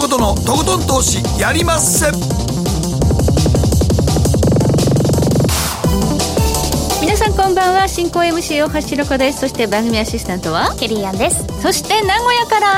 誠のとことん投資やりまっせ。皆さんこんばんは。進行 MC 大橋ろ子です。そして番組アシスタントは？ケリーアンです。そして名古屋から？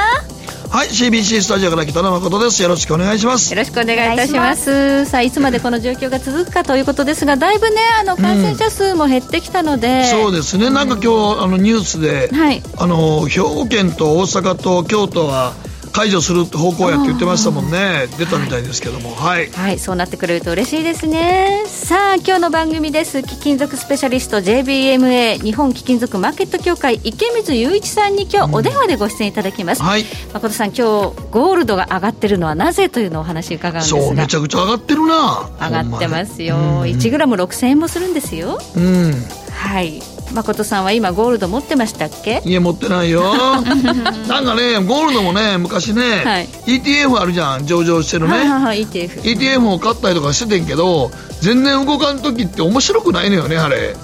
はい CBC スタジオから北野誠です。よろしくお願いします。よろしくお願いいたします。さあいつまでこの状況が続くかということですがだいぶねあの感染者数も減ってきたので、そうですね。なんか今日あのニュースで、はい。あの兵庫県と大阪と京都は解除する方向やって言ってましたもんね出たみたいですけどもはいはい、そうなってくれると嬉しいですね。さあ、今日の番組です。貴金属スペシャリスト JBMA 日本貴金属マーケット協会池水雄一さんに今日お電話でご出演いただきます。はい誠さん、今日ゴールドが上がってるのはなぜというのをお話伺うんですが。そうめちゃくちゃ上がってるな上がってますよ。ほんまに1グラム6000円もするんですよ。うんはい。誠さんは今ゴールド持ってましたっけ？家持ってないよ なんかねゴールドもね昔ね、はい ETF あるじゃん上場してるね、はいはいはい ETF。ETF を買ったりとかしててんけど全然動かん時って面白くないのよねあれ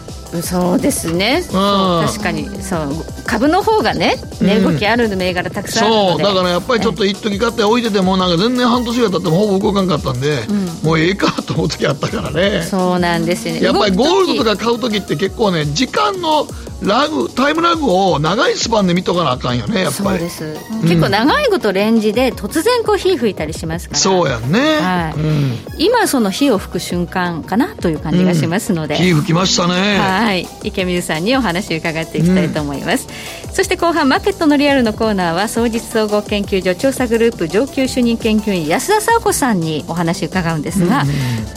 そうですね。そう確かにそう株の方がね、値動きある銘柄たくさんあるので。そうだからやっぱりちょっと一時買って置いててもなんか全然半年が経ってもほぼ動かんかったんで、もうええかと思う時あったからねそうなんですよね。やっぱりゴールドとかか買う時って結構ね時間のラグタイムラグを長いスパンで見とかなあかんよねやっぱり。そうです、結構長いことレンジで突然こう火吹いたりしますから。そうやんね、はい。うん、今その火を吹く瞬間かなという感じがしますので、火吹きましたね。はい。池水さんにお話を伺っていきたいと思います、そして後半マーケットのリアルのコーナーは総実総合研究所調査グループ上級主任研究員安田佐和子さんにお話を伺うんですが、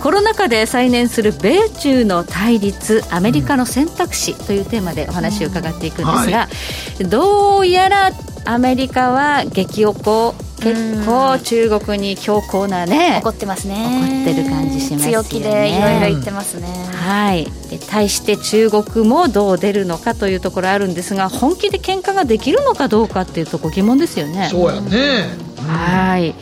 コロナ禍で再燃する米中の対立アメリカの選択肢というテーマでお話を伺っていくんですが、どうやらアメリカは激おこ結構中国に強硬なね怒ってますね。怒ってる感じしますよね。強気でいろいろ言ってますね。はい、で対して中国もどう出るのかというところあるんですが本気で喧嘩ができるのかどうかっていうとこ疑問ですよね。そうやね。はい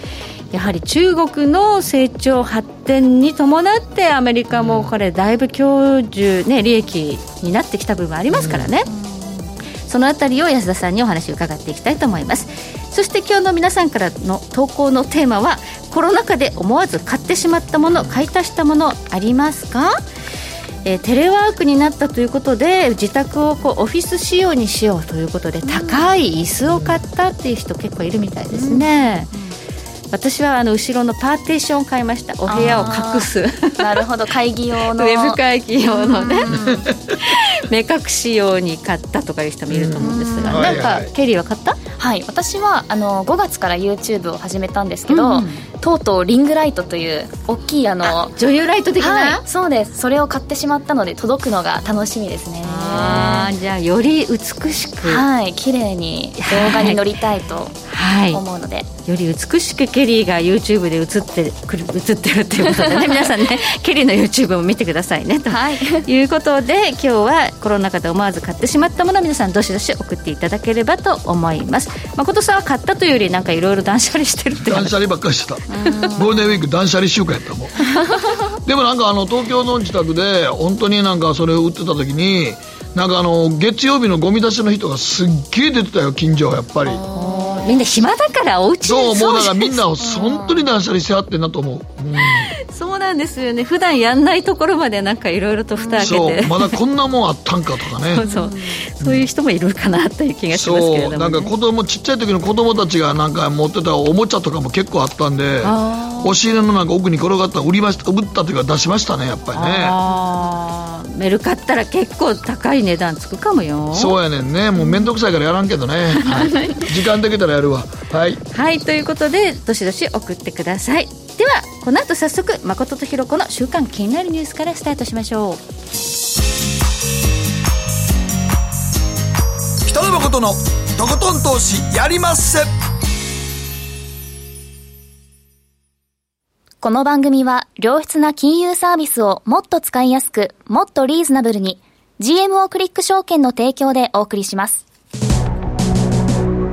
やはり中国の成長発展に伴ってアメリカもこれだいぶ享受、ね、利益になってきた部分ありますからね、そのあたりを安田さんにお話を伺っていきたいと思います。そして今日の皆さんからの投稿のテーマはコロナ禍で思わず買ってしまったもの買い足したものありますか？えーテレワークになったということで自宅をこうオフィス仕様にしようということで高い椅子を買ったっていう人結構いるみたいですね、私はあの後ろのパーテーションを買いました。お部屋を隠す。なるほど。会議用ウのェブ会議用のね。目隠し用に買ったとかいう人もいると思うんですが、うん。なんか、はいはい。ケリーは買った？はい。私はあの5月から YouTube を始めたんですけど、うんとうとうリングライトという大きいあの女優ライト的な、はい。そうです。それを買ってしまったので届くのが楽しみですね。あーじゃあより美しく。はい。綺麗に動画に乗りたいと。はい思うので、より美しくケリーが YouTube で映ってくる映ってるっていうことでね。皆さんね。ケリーの YouTube も見てくださいね。とはい。いうことで今日はコロナ禍で思わず買ってしまったものを皆さんどしどし送っていただければと思います。誠さんは買ったというよりなんかいろいろ断捨離してるって断捨離ばっかりしてた。ゴールデンウィーク断捨離週間やったもん。でもなんかあの東京の自宅で本当になんかそれを売ってた時になんかあの月曜日のゴミ出しの人がすっげえ出てたよ近所はやっぱりみんな暇だからお家そうもうだからみんな本当に断捨離してはってんなと思う、うんなんですよね。普段やんないところまでなんかいろいろと蓋開けて。そう。まだこんなもんあったんかとかね。そう。そうそういう人もいるかなという気がしますけれども、ね、なんか子供ちっちゃい時の子供たちがなんか持ってたおもちゃとかも結構あったんであ押し入れのなんか奥に転がったの売りました売ったというか出しましたねやっぱりね。あー。メル買ったら結構高い値段つくかもよ。そうやねんね。もう面倒くさいからやらんけどね、はい、時間できたらやるわ。はい。はい。ということでどしどし送ってくださいではこの後早速誠とひろ子の週刊気になるニュースからスタートしましょう。北野誠のとことん投資やりまっせ。この番組は良質な金融サービスをもっと使いやすく、もっとリーズナブルに GMO クリック証券の提供でお送りします。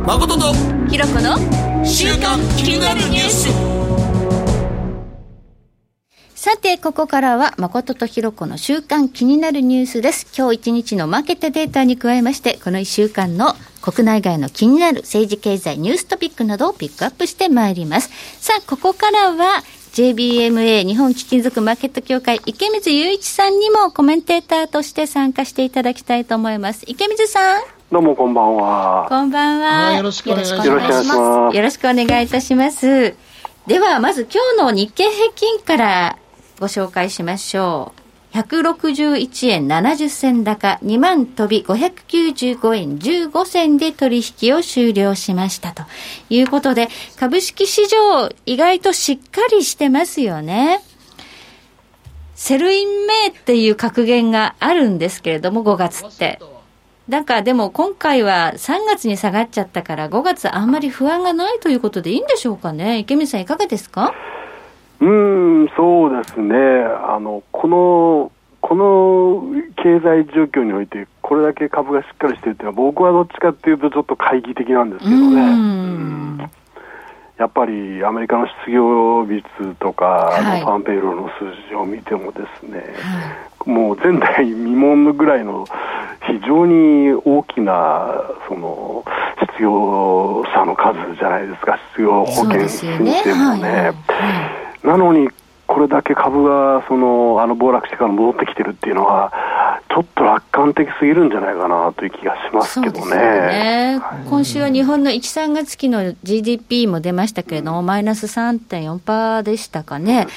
誠とひろ子の週刊気になるニュースさて、ここからは、誠とひろ子の週間気になるニュースです。今日一日のマーケットデータに加えまして、この1週間の国内外の気になる政治経済ニューストピックなどをピックアップしてまいります。さあ、ここからは、JBMA 日本貴金属マーケット協会池水雄一さんにもコメンテーターとして参加していただきたいと思います。池水さん。どうもこんばんは。こんばんは。よろしくお願いします。よろしくお願いします。よろしくお願いいたします。では、まず今日の日経平均からご紹介しましょう。161円70銭高、2万飛び595円15銭で取引を終了しましたということで、株式市場意外としっかりしてますよね。 Sell in May っていう格言があるんですけれども、5月って。なんかでも今回は3月に下がっちゃったから5月あんまり不安がないということでいいんでしょうかね。池水さんいかがですか？うんそうですね。あのこのこの経済状況においてこれだけ株がしっかりしているというのは僕はどっちかっていうとちょっと懐疑的なんですけどね。やっぱりアメリカの失業率とか、はい、ファンペイローの数字を見てもですね、はい、もう前代未聞ぐらいの非常に大きなその失業者の数じゃないですか、失業保険申請もね。なのにこれだけ株がそのあの暴落してから戻ってきてるっていうのは、ちょっと楽観的すぎるんじゃないかなという気がしますけどね。ねはい、今週は日本の1、3月期の GDP も出ましたけれども、うん、マイナス3.4%でしたかね。ね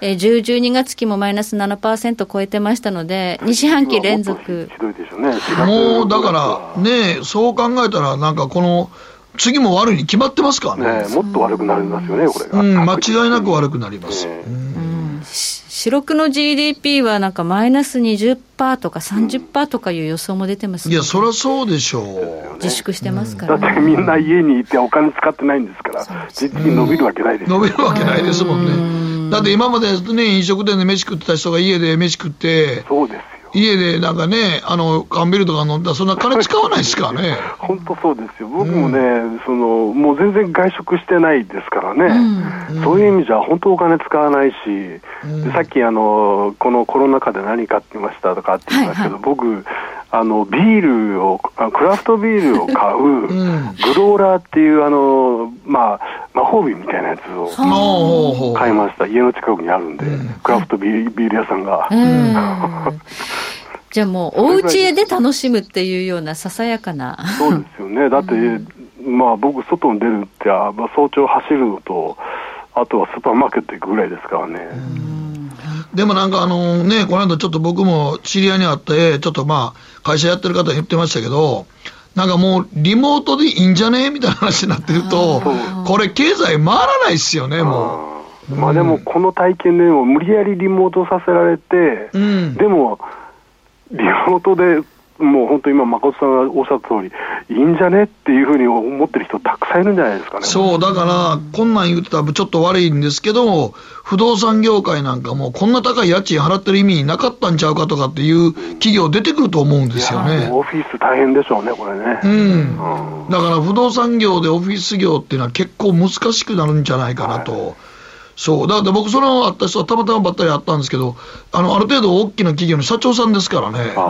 えー、10、12月期もマイナス7%超えてましたので、2四半期連続。ひどいでしょうね。もうだからね、そう考えたら、なんかこの、次も悪いに決まってますからね。ねもっと悪くなりますよね、これが。うん、間違いなく悪くなります。ね、うん。四六の GDP はなんかマイナス20%とか30%とかいう予想も出てます、ね、いや、そりゃそうでしょう。自粛してますから、ね、だってみんな家にいてお金使ってないんですから、GDP 伸びるわけないです伸びるわけないですもんね。だって今までね、飲食店で飯食ってた人が家で飯食って、そうです家でなんかね、あの缶ビールとか飲んだら、そんな金使わないですからね。本当そうですよ、僕もね、うん、その、もう全然外食してないですからね、うん、そういう意味じゃ、本当お金使わないし、うん、さっきあの、このコロナ禍で何買ってましたとかって言いましたけど、はいはい、僕、あのビールを、クラフトビールを買う、グローラーっていう、あのまあ、魔法瓶みたいなやつを買いました、家の近くにあるんで、クラフトビール屋さんが。じゃあもう、お家で楽しむっていうようなささやかな。そうですよね。だって、まあ僕、外に出るって、まあ、早朝走るのと、あとはスーパーマーケット行くぐらいですからね。でもなんかあのね、この間ちょっと僕も知り合いに会って、ちょっとまあ、会社やってる方言ってましたけど、なんかもうリモートでいいんじゃねみたいな話になってると、これ経済回らないっすよね、もう。まあでもこの体験でも無理やりリモートさせられて、うん、でもリモートでもう本当、今、誠さんがおっしゃった通り、いいんじゃねっていうふうに思ってる人、たくさんいるんじゃないですかね。そう、だから、こんなん言ってたらちょっと悪いんですけど、不動産業界なんかも、こんな高い家賃払ってる意味なかったんちゃうかとかっていう企業出てくると思うんですよね。オフィス大変でしょうね、これね。うん。うん、だから、不動産業でオフィス業っていうのは結構難しくなるんじゃないかなと。はいそう。だから僕、そのあった人はたまたまばったりあったんですけど、あの、ある程度大きな企業の社長さんですからね。だか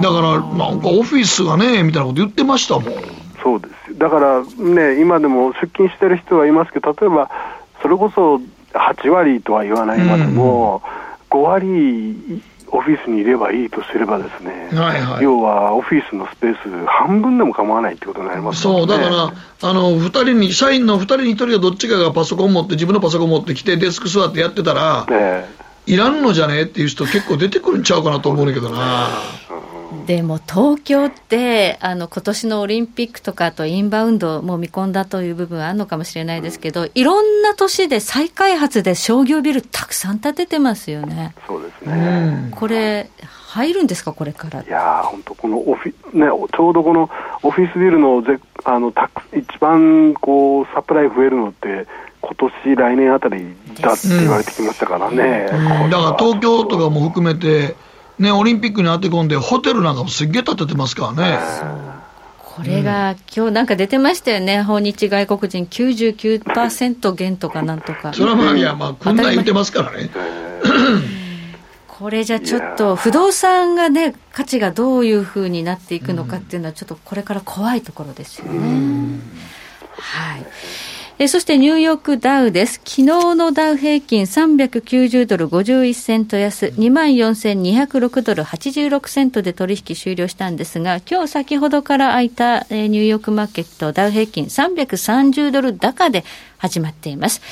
ら、なんかオフィスがね、みたいなこと言ってましたもん。そうですだからね、今でも出勤してる人はいますけど、例えば、それこそ8割とは言わないまでも、うん、5割オフィスにいればいいとすればですね、はいはい、要はオフィスのスペース半分でも構わないってことになります、ね、そう、だから、あの、二人に、社員の二人に一人がどっちかがパソコン持って、自分のパソコン持ってきて、デスク座ってやってたら、ね、いらんのじゃね？っていう人結構出てくるんちゃうかなと思うんだけどな。でも東京ってあの今年のオリンピックとかとインバウンドも見込んだという部分あるのかもしれないですけど、うん、いろんな都市で再開発で商業ビルたくさん建ててますよね。そうですね、うん、これ入るんですか？これから。いや本当このオフィ、ね、ちょうどこのオフィスビルのぜあのた一番こうサプライ増えるのって今年来年あたりだって言われてきましたからね、うん、だから東京とかも含めてね、オリンピックに当て込んで、ホテルなんかもすっげえ建ててますからね。これが、今日なんか出てましたよね、訪日外国人99%減とかなんとか。それはまあ、いや、まあ、こんなん言ってますからね。これじゃちょっと不動産がね、価値がどういうふうになっていくのかっていうのは、ちょっとこれから怖いところですよね。はい。えそしてニューヨークダウです。昨日のダウ平均390ドル51セント安、24,206ドル86セントで取引終了したんですが、今日先ほどから開いたニューヨークマーケットダウ平均330ドル高で始まっています。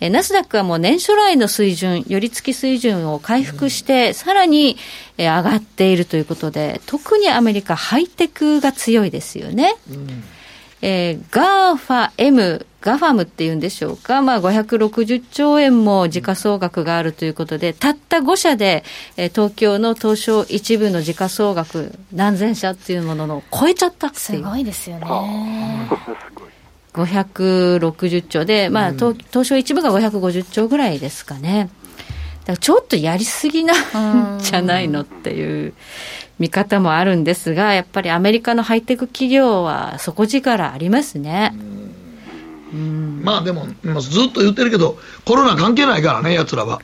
えナスダックはもう年初来の水準、寄り付き水準を回復して、さらに上がっているということで、特にアメリカハイテクが強いですよね。うんえー、ガーファ M、ガファムっていうんでしょうか、まあ、560兆円も時価総額があるということで、たった5社で、えー、東京の東証一部の時価総額、何千社っていうものの超えちゃったっていう。すごいですよね。560兆で、まあ、東東証一部が550兆ぐらいですかね。だからちょっとやりすぎなんじゃないのっていう見方もあるんですが、やっぱりアメリカのハイテク企業は底力ありますね。うん、まあでも、ずっと言ってるけど、コロナ関係ないからね、やつらは。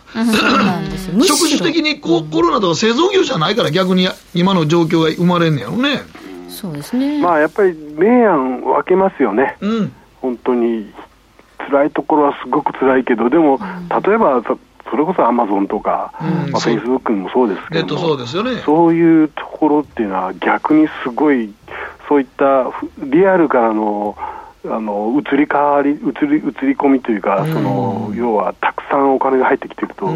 職種 的にこう、コロナとか製造業じゃないから、逆に今の状況が生まれんねやろね。そうですね。まあやっぱり明暗分けますよね。うん、本当に辛いところはすごく辛いけど、でも、例えばそれこそアマゾンとか、フェイスブックもそうですけどそうですよ、ね、そういうところっていうのは、逆にすごい、そういったリアルからのあの移り変わり移り、移り込みというか、うん、その要はたくさんお金が入ってきてると、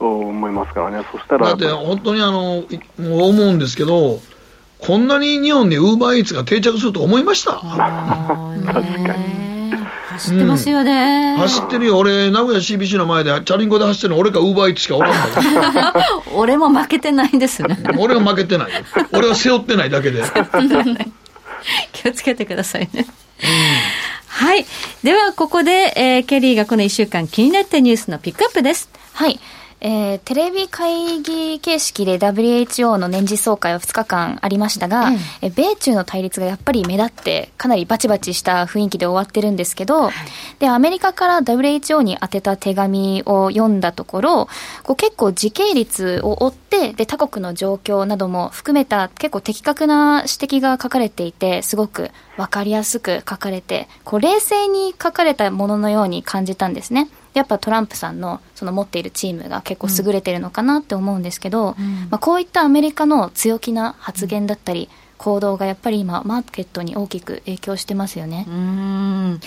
思いますからね、そしたらだって本当にあの思うんですけど、こんなに日本にウーバーイーツが定着すると思いました？確かに。走ってますよね、うん、走ってるよ。俺名古屋 CBC の前でチャリンコで走ってるの俺かウーバーイーツしかおらんもん。俺も負けてないんですね。俺は負けてない。俺は背負ってないだけで。気をつけてくださいね、うん、はい。ではここで、えー、ケリーがこの1週間気になったニュースのピックアップです。はい。えー、テレビ会議形式で WHO の年次総会は2日間ありましたが、うん、え米中の対立がやっぱり目立ってかなりバチバチした雰囲気で終わってるんですけど、はい、でアメリカから WHO に宛てた手紙を読んだところこう結構時系列を追ってで他国の状況なども含めた結構的確な指摘が書かれていてすごく分かりやすく書かれてこう冷静に書かれたもののように感じたんですね。やっぱトランプさんのその持っているチームが結構優れてるのかなって思うんですけど、うん、まあ、こういったアメリカの強気な発言だったり、行動がやっぱり今、マーケットに大きく影響してますよね。うん。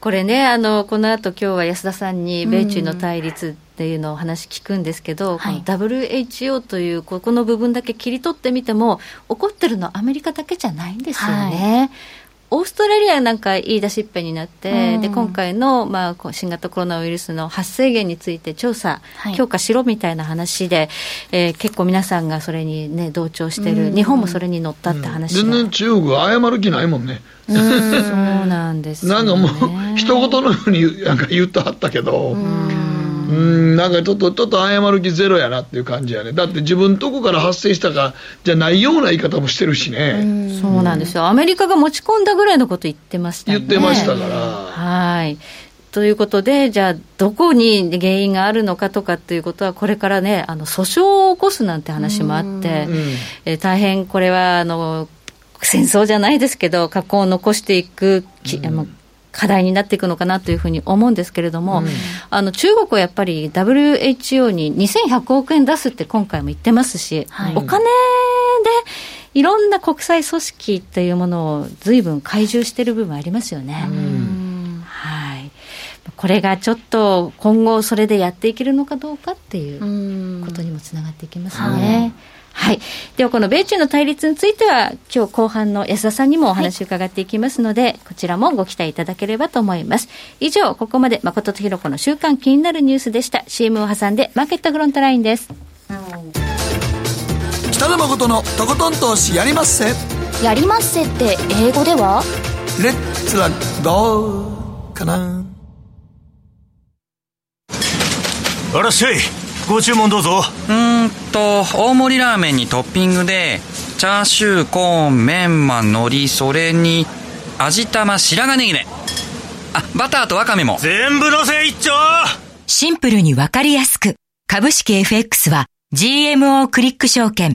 これね、あのこの後今日は安田さんに米中の対立っていうのを話聞くんですけど、はい、WHO というここの部分だけ切り取ってみても、怒ってるのはアメリカだけじゃないんですよね。はいオーストラリアなんか言い出しっぺになって、うん、で今回の、まあ、新型コロナウイルスの発生源について調査、強化しろみたいな話で、えー、結構皆さんがそれに、ね、同調してる、うん、日本もそれに乗ったって話、うん、全然中国謝る気ないもんね。そうなんです、ね、なんかもう、一言のようになんか言ってはったけど。うん。うんなんかちょっとちょっと謝る気ゼロやなっていう感じやね。だって自分とこから発生したかじゃないような言い方もしてるしね。そうなんですよ。アメリカが持ち込んだぐらいのこと言ってましたね。言ってましたから。はい。ということで、じゃあ、どこに原因があるのかとかっていうことは、これからね、あの訴訟を起こすなんて話もあって、え大変これはあの戦争じゃないですけど、過去を残していく、うん、課題になっていくのかなというふうに思うんですけれども、うん、あの中国はやっぱり WHO に2100億円出すって今回も言ってますし、はい、お金でいろんな国際組織っていうものを随分懐柔している部分ありますよね。はい、これがちょっと今後それでやっていけるのかどうかっていうことにもつながっていきますね。はい。では、この米中の対立については、今日後半の安田さんにもお話を伺っていきますので、はい、こちらもご期待いただければと思います。以上、ここまで誠とひろ子の週間気になるニュースでした。CM を挟んで、マーケットフロントラインです。北野誠のとことん投資やりまっせ。やりまっせって英語では？レッツラゴーかな。あらっしゃい。ご注文どうぞうんと大盛りラーメンにトッピングでチャーシュー、コーン、メンマ、海苔、それに、味玉、白髪ネギね。あ、バターとワカメも。全部のせ一丁シンプルにわかりやすく。株式 FX は GMO クリック証券。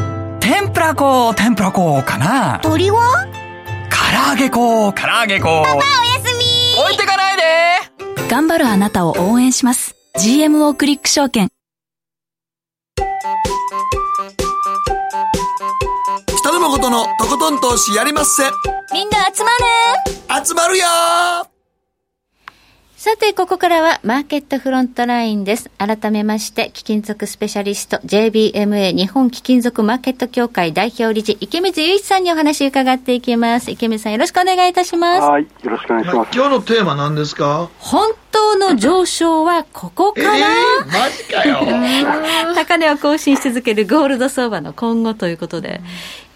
天ぷらこ、天ぷらこかな？鳥は？唐揚げこ、唐揚げこ。おやすみ置いてかないで頑張るあなたを応援します。GMO クリック証券。北野誠のとことん投資やりまっせ。みんな集まる集まるよさて、ここからはマーケットフロントラインです。改めまして、貴金属スペシャリスト、JBMA 日本貴金属マーケット協会代表理事、池水雄一さんにお話伺っていきます。池水さん、よろしくお願いいたします。はい、よろしくお願いします。今日のテーマ何ですか？本当の上昇はここえから、ー、マジかよ。高値を更新し続けるゴールド相場の今後ということで、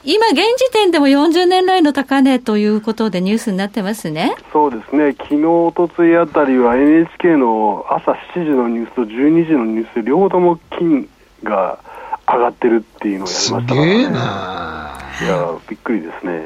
今現時点でも40年来の高値ということでニュースになってますね。そうですね、昨日、おとついあたりは NHK の朝7時のニュースと12時のニュースで両方とも金が上がってるっていうのをやりすましたから、ね。げえな。いや、びっくりですね。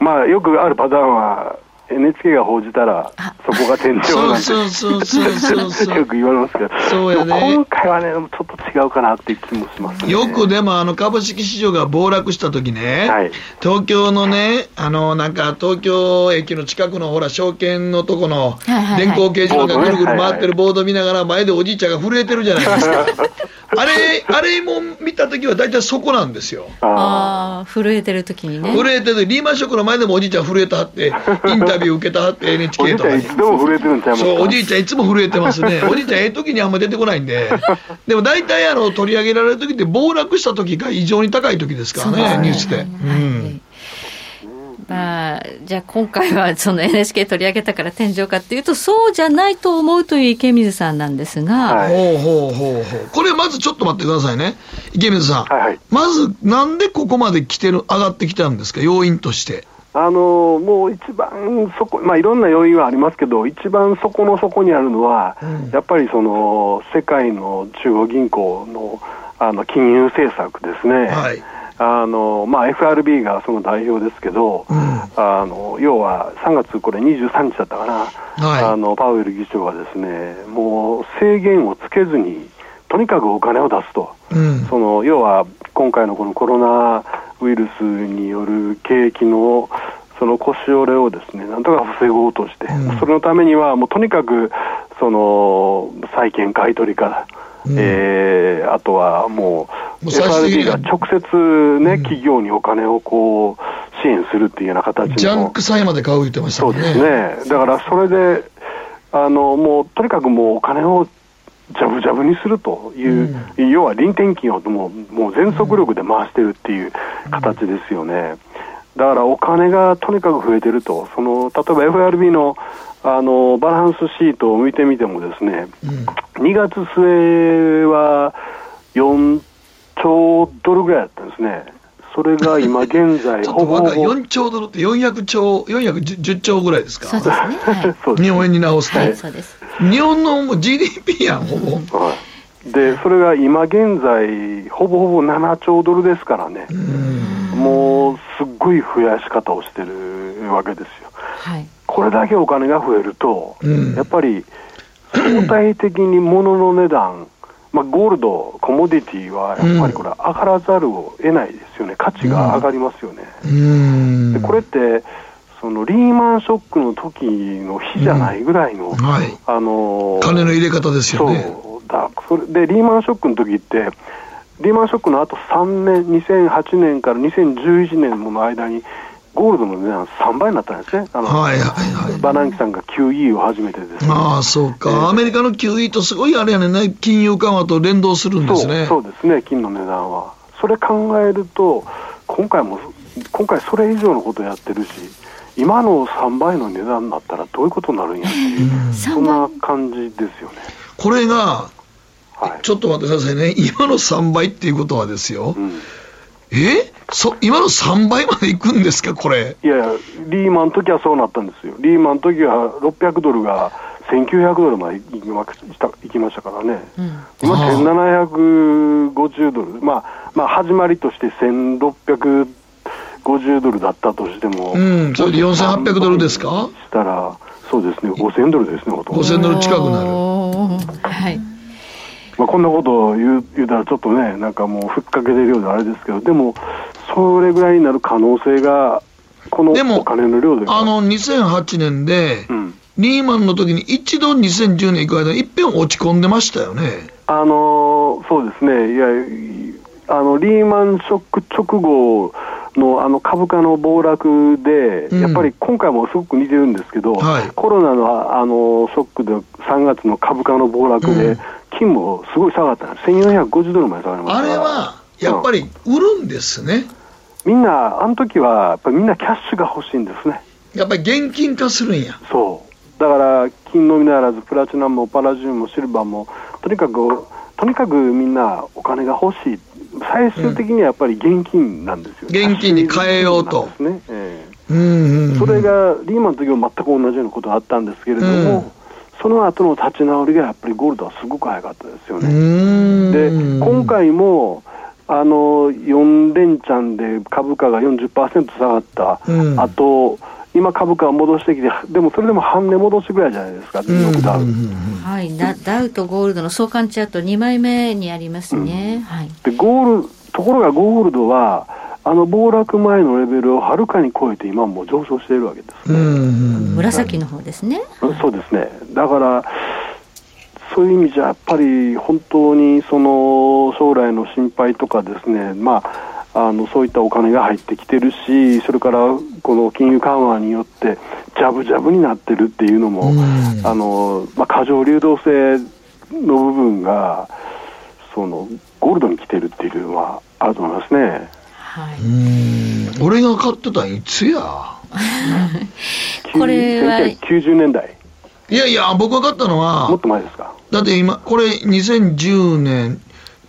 まあ、よくあるパターンは、NHK が報じたら、そこが天井なんてそうそうそうそうそうよく言われますけど、そうやね。今回はね、ちょっと違うかなっていう気もしますね。よくでもあの株式市場が暴落した時ね、はい。東京のね、あのなんか東京駅の近くのほら証券のとこの電光掲示板がぐるぐる回ってるボボード見ながら前でおじいちゃんが震えてるじゃないですか。あれ、あれも見た時は大体そこなんですよ。あああ、震えてる時にね。震えてる、リーマンショックの前でもおじいちゃん震えたはって、インタビュー受けたはっておじ NHK いちゃんいとかに。つでも震えてるんちゃいますか？そう、おじいちゃんいつも震えてますね。おじいちゃんええ時にあんま出てこないんで。でも大体あの取り上げられる時って暴落した時が異常に高い時ですからね、ニュースで。うん。まあ、じゃあ今回はその NHK 取り上げたから天井かっていうと、そうじゃないと思うという池水さんなんですが、はいほうほうほうほう。これまずちょっと待ってくださいね。池水さん。はいはいまず、なんでここまで来てる、上がってきたんですか、要因として？あのもう一番そこ、まあ、いろんな要因はありますけど、一番そこの底にあるのは、やっぱりその世界の中央銀行のあの金融政策ですね。はい。あのまあ、FRB がその代表ですけど、うん。あの要は3月これ23日だったかな、はい。あのパウエル議長がですねもう制限をつけずに、とにかくお金を出すと、うん。その要は今回のこのコロナウイルスによる景気のその腰折れをですねなんとか防ごうとして、うん。それのためにはもうとにかくその債券買い取りから、うん。えーあとはもう FRB が直接ね、企業にお金をこう支援するっていうような形の。ジャンク債まで買う言ってましたね。そうですね、だからそれで、あのもうとにかくもうお金をジャブジャブにするという、要は臨転金をもうもう全速力で回してるっていう形ですよね。だからお金がとにかく増えてると、その例えば FRB のあのバランスシートを見てみてもですね、2月末は4兆ドルぐらいだったんですね。それが今現在 ちょっほぼほぼと若い、4兆ドルって400兆、410兆ぐらいですか？そうですね。はい。日本円に直すと。はい。日本のもう GDP やん、ほぼ。はい、でそれが今現在、ほぼほぼ7兆ドルですからね、もうすっごい増やし方をしてるわけですよ。はい。これだけお金が増えると、うんやっぱり相対的に物の値段、まあ、ゴールド、コモディティはやっぱりこれ、上がらざるを得ないですよね、価値が上がりますよね。うん。でこれってそのリーマンショックの時の日じゃないぐらいの、はい。あのー金の入れ方ですよね。そうだそれでリーマンショックの時ってリーマンショックのあと3年2008年から2011年もの間にゴールドの値段3倍になったんですね。あの、はいはいはい。バナンキさんが QE を始めてですね。ああ、そうか。アメリカの QE とすごいあれやね。んね、金融緩和と連動するんですね。そうですね。金の値段は。それ考えると今回も今回それ以上のことやってるし、今の3倍の値段になったらどういうことになるんやっていう、そんな感じですよね。これが、ちょっと待ってくださいね、今の3倍っていうことはですよ、え？そ今の3倍までいくんですか、これ。いやいや、リーマンの時はそうなったんですよ。リーマンの時は600ドルが1900ドルまで行きました行きましたからね。今1750ドル。まあ、まあ、始まりとして1650ドルだったとしても。うん、それで4800ドルですか？したら、そうですね、5000ドルですね、ほとんど。5000ドル近くなる。はい。まあ、こんなことを言う言うたらちょっとね、なんかもうふっかけてるようであれですけど、でも、それぐらいになる可能性が、このお金の量であの、2008年で、リーマンの時に一度2010年行く間に一遍落ち込んでましたよね。あのそうですね、いや、あのリーマンショック直後のあの株価の暴落で、やっぱり今回もすごく似てるんですけど、コロナのあのショックで3月の株価の暴落で、金もすごい下がったんです、1450ドルまで下がりましたあれはやっぱり売るんですね。みんな、あの時はやっぱりみんなキャッシュが欲しいんですね。やっぱり現金化するんや。そう。だから、金のみならず、プラチナもパラジウムもシルバーも、とにかく、とにかくみんなお金が欲しい。最終的にはやっぱり現金なんですよ。現金に変えようと。ね。えうんうんうんそれがリーマンの時も全く同じようなことがあったんですけれども、その後の立ち直りがやっぱりゴールドはすごく早かったですよね。で、今回も、あの4連チャンで株価が40%下がった、うんあと、今、株価は戻してきて、でもそれでも半値戻しぐらいじゃないですか、ニューヨークダウ。はい、ダダウとゴールドの相関チャート2枚目にありますね。はい。でゴールところがゴールドは、あの暴落前のレベルをはるかに超えて、今もう上昇しているわけです。紫の方ですね。そうですね。だから、そういう意味じゃ、やっぱり本当にその将来の心配とかですね、まあ、あのそういったお金が入ってきてるし、それからこの金融緩和によって、ジャブジャブになってるっていうのも、あのまあ、過剰流動性の部分が、そのゴールドに来てるっていうのはあると思いますね。俺が買ってたんいつや？これは1990年代。いやいや、僕が買ったのは、もっと前ですか？だって今、これ2010年、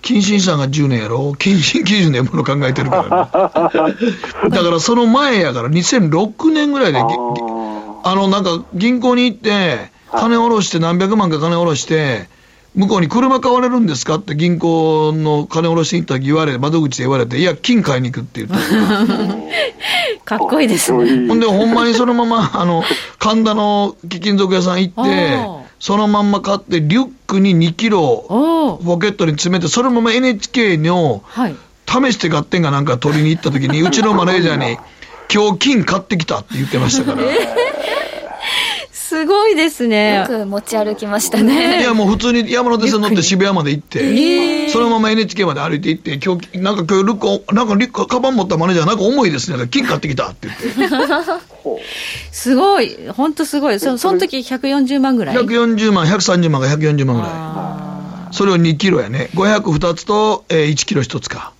金新さんが10年やろ？金新90年もの考えてるからね。だからその前やから、2006年ぐらいで、ぎあの、なんか銀行に行って、金下ろして何百万か金下ろして、向こうに車買われるんですか？って銀行の金下ろしに行った時言われ、窓口で言われて、いや、金買いに行くって言って。かっこいいですね。ほんで、ほんまにそのまま、あの、神田の貴金属屋さん行って、そのまんま買って、リュックに2キロ、ポケットに詰めて、そのまま NHK の、はい。試して買ってんがなんか取りに行った時に、うちのマネージャーに、今日金買ってきたって言ってましたから。すごいですね。よく持ち歩きましたね。いやもう普通に山手線乗って渋谷まで行って、えーそのまま NHK まで歩いて行って、今日、なんか今日ルックを、なんかリュック、カバン持ったマネージャー、なんか重いですね。金買ってきたって言って。すごい。本当すごい。そその時140万ぐらい？140万、130万か140万ぐらい。それを2キロやね。502つと、えー1キロ1つか。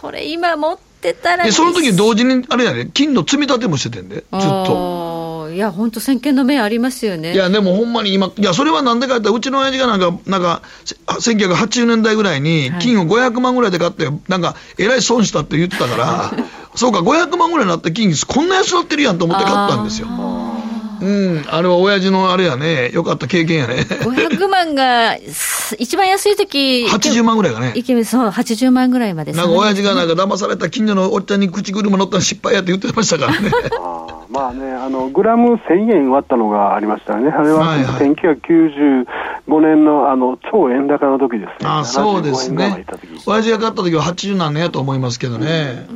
それ今持ってたらで、その時同時に、あれやね、金の積み立てもしててんで、ずっと。と。いや、本当先見の目ありますよね。いや、でもほんまに今、いや、それはなんでかって、うちの親父がなんか、なんか、せ1980年代ぐらいに、金を500万ぐらいで買って、なんか、えらい損したって言ってたから、そうか、500万ぐらいになった金、こんな安なってるやんと思って買ったんですよ。うん、あれは親父のあれやね、よかった経験やね。500万が、す一番安い時80万ぐらいがね。いけそう、80万ぐらいまでなんか親父がなんか騙された近所のおっちゃんに口車乗ったら失敗やって言ってましたからね。まあね、あのグラム1000円割ったのがありましたね、あれは1995年のあの超円高の時ですね、あそうです75円ぐらいまでね。親父が買った時は80何年やと思いますけどね。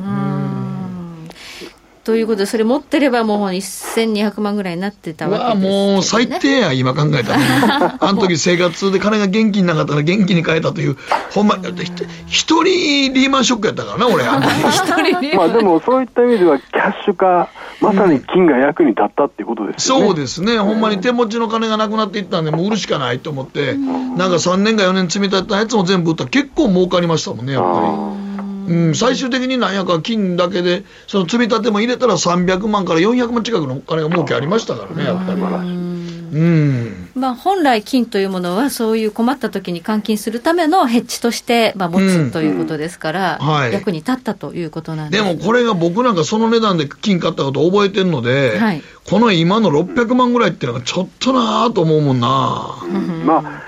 ということで、それ持ってればもう1200万ぐらいになってたうわわけですけど、ね。もう最低や、今考えたら。あの時生活で金が現金なかったら現金に変えたという、ほんま、ひ一人リーマンショックやったからな、俺、あの時。まあでもそういった意味では、キャッシュ化、まさに金が役に立ったっていうことですよね。そうですね、ほんまに手持ちの金がなくなっていったんで、もう売るしかないと思って、なんか3年か4年積み立てたやつも全部売ったら結構儲かりましたもんね、やっぱり。うん、最終的になんやか金だけで、その積み立ても入れたら300万から400万近くのお金が儲けありましたからね、やっぱり。うん。まあ、本来、金というものは、そういう困った時に換金するためのヘッジとして、まあ、持つということですから、うん。はい。役に立ったということなんで。ですもこれが僕なんかその値段で金買ったこと覚えてるので、はい。この今の600万ぐらいっていうのがちょっとなぁと思うもんなまあ、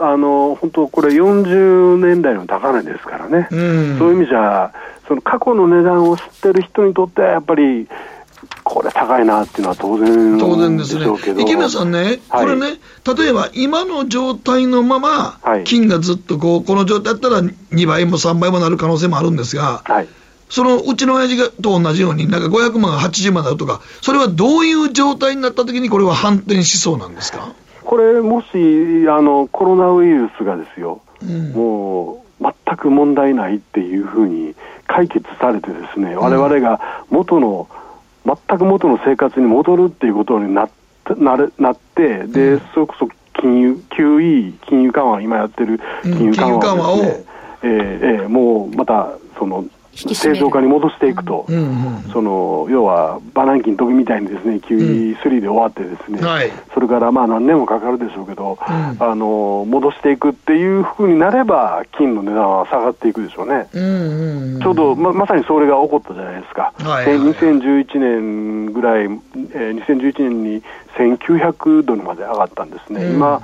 あの本当、これ40年代の高値ですからね、うん。そういう意味じゃ、その過去の値段を知ってる人にとっては、やっぱり、これ高いなっていうのは当然当然ですね。池宮さんね、はいこれね、例えば今の状態のまま、金がずっとこうこの状態だったら2倍も3倍もなる可能性もあるんですが、そのうちの親父がと同じように、なんか500万が80万になるとか、それはどういう状態になったときに、これは反転しそうなんですか？これ、もしあのコロナウイルスがですよ、もう全く問題ないっていうふうに解決されて、ですね我々が元の、全く元の生活に戻るっていうことになっなるなって、で、それこそ金融、QE、金融緩和、今やってる金融緩和をね、えーえーもうまた、その、正常化に戻していくと、その要はバナンキの時みたいにですね QE3 で終わってですね、はい。それからまあ何年もかかるでしょうけど、あの戻していくっていうふうになれば金の値段は下がっていくでしょうね。ちょうどままさにそれが起こったじゃないですか、はいはい。はい2011年ぐらい、えー2011年に1900ドルまで上がったんですね、うん。今、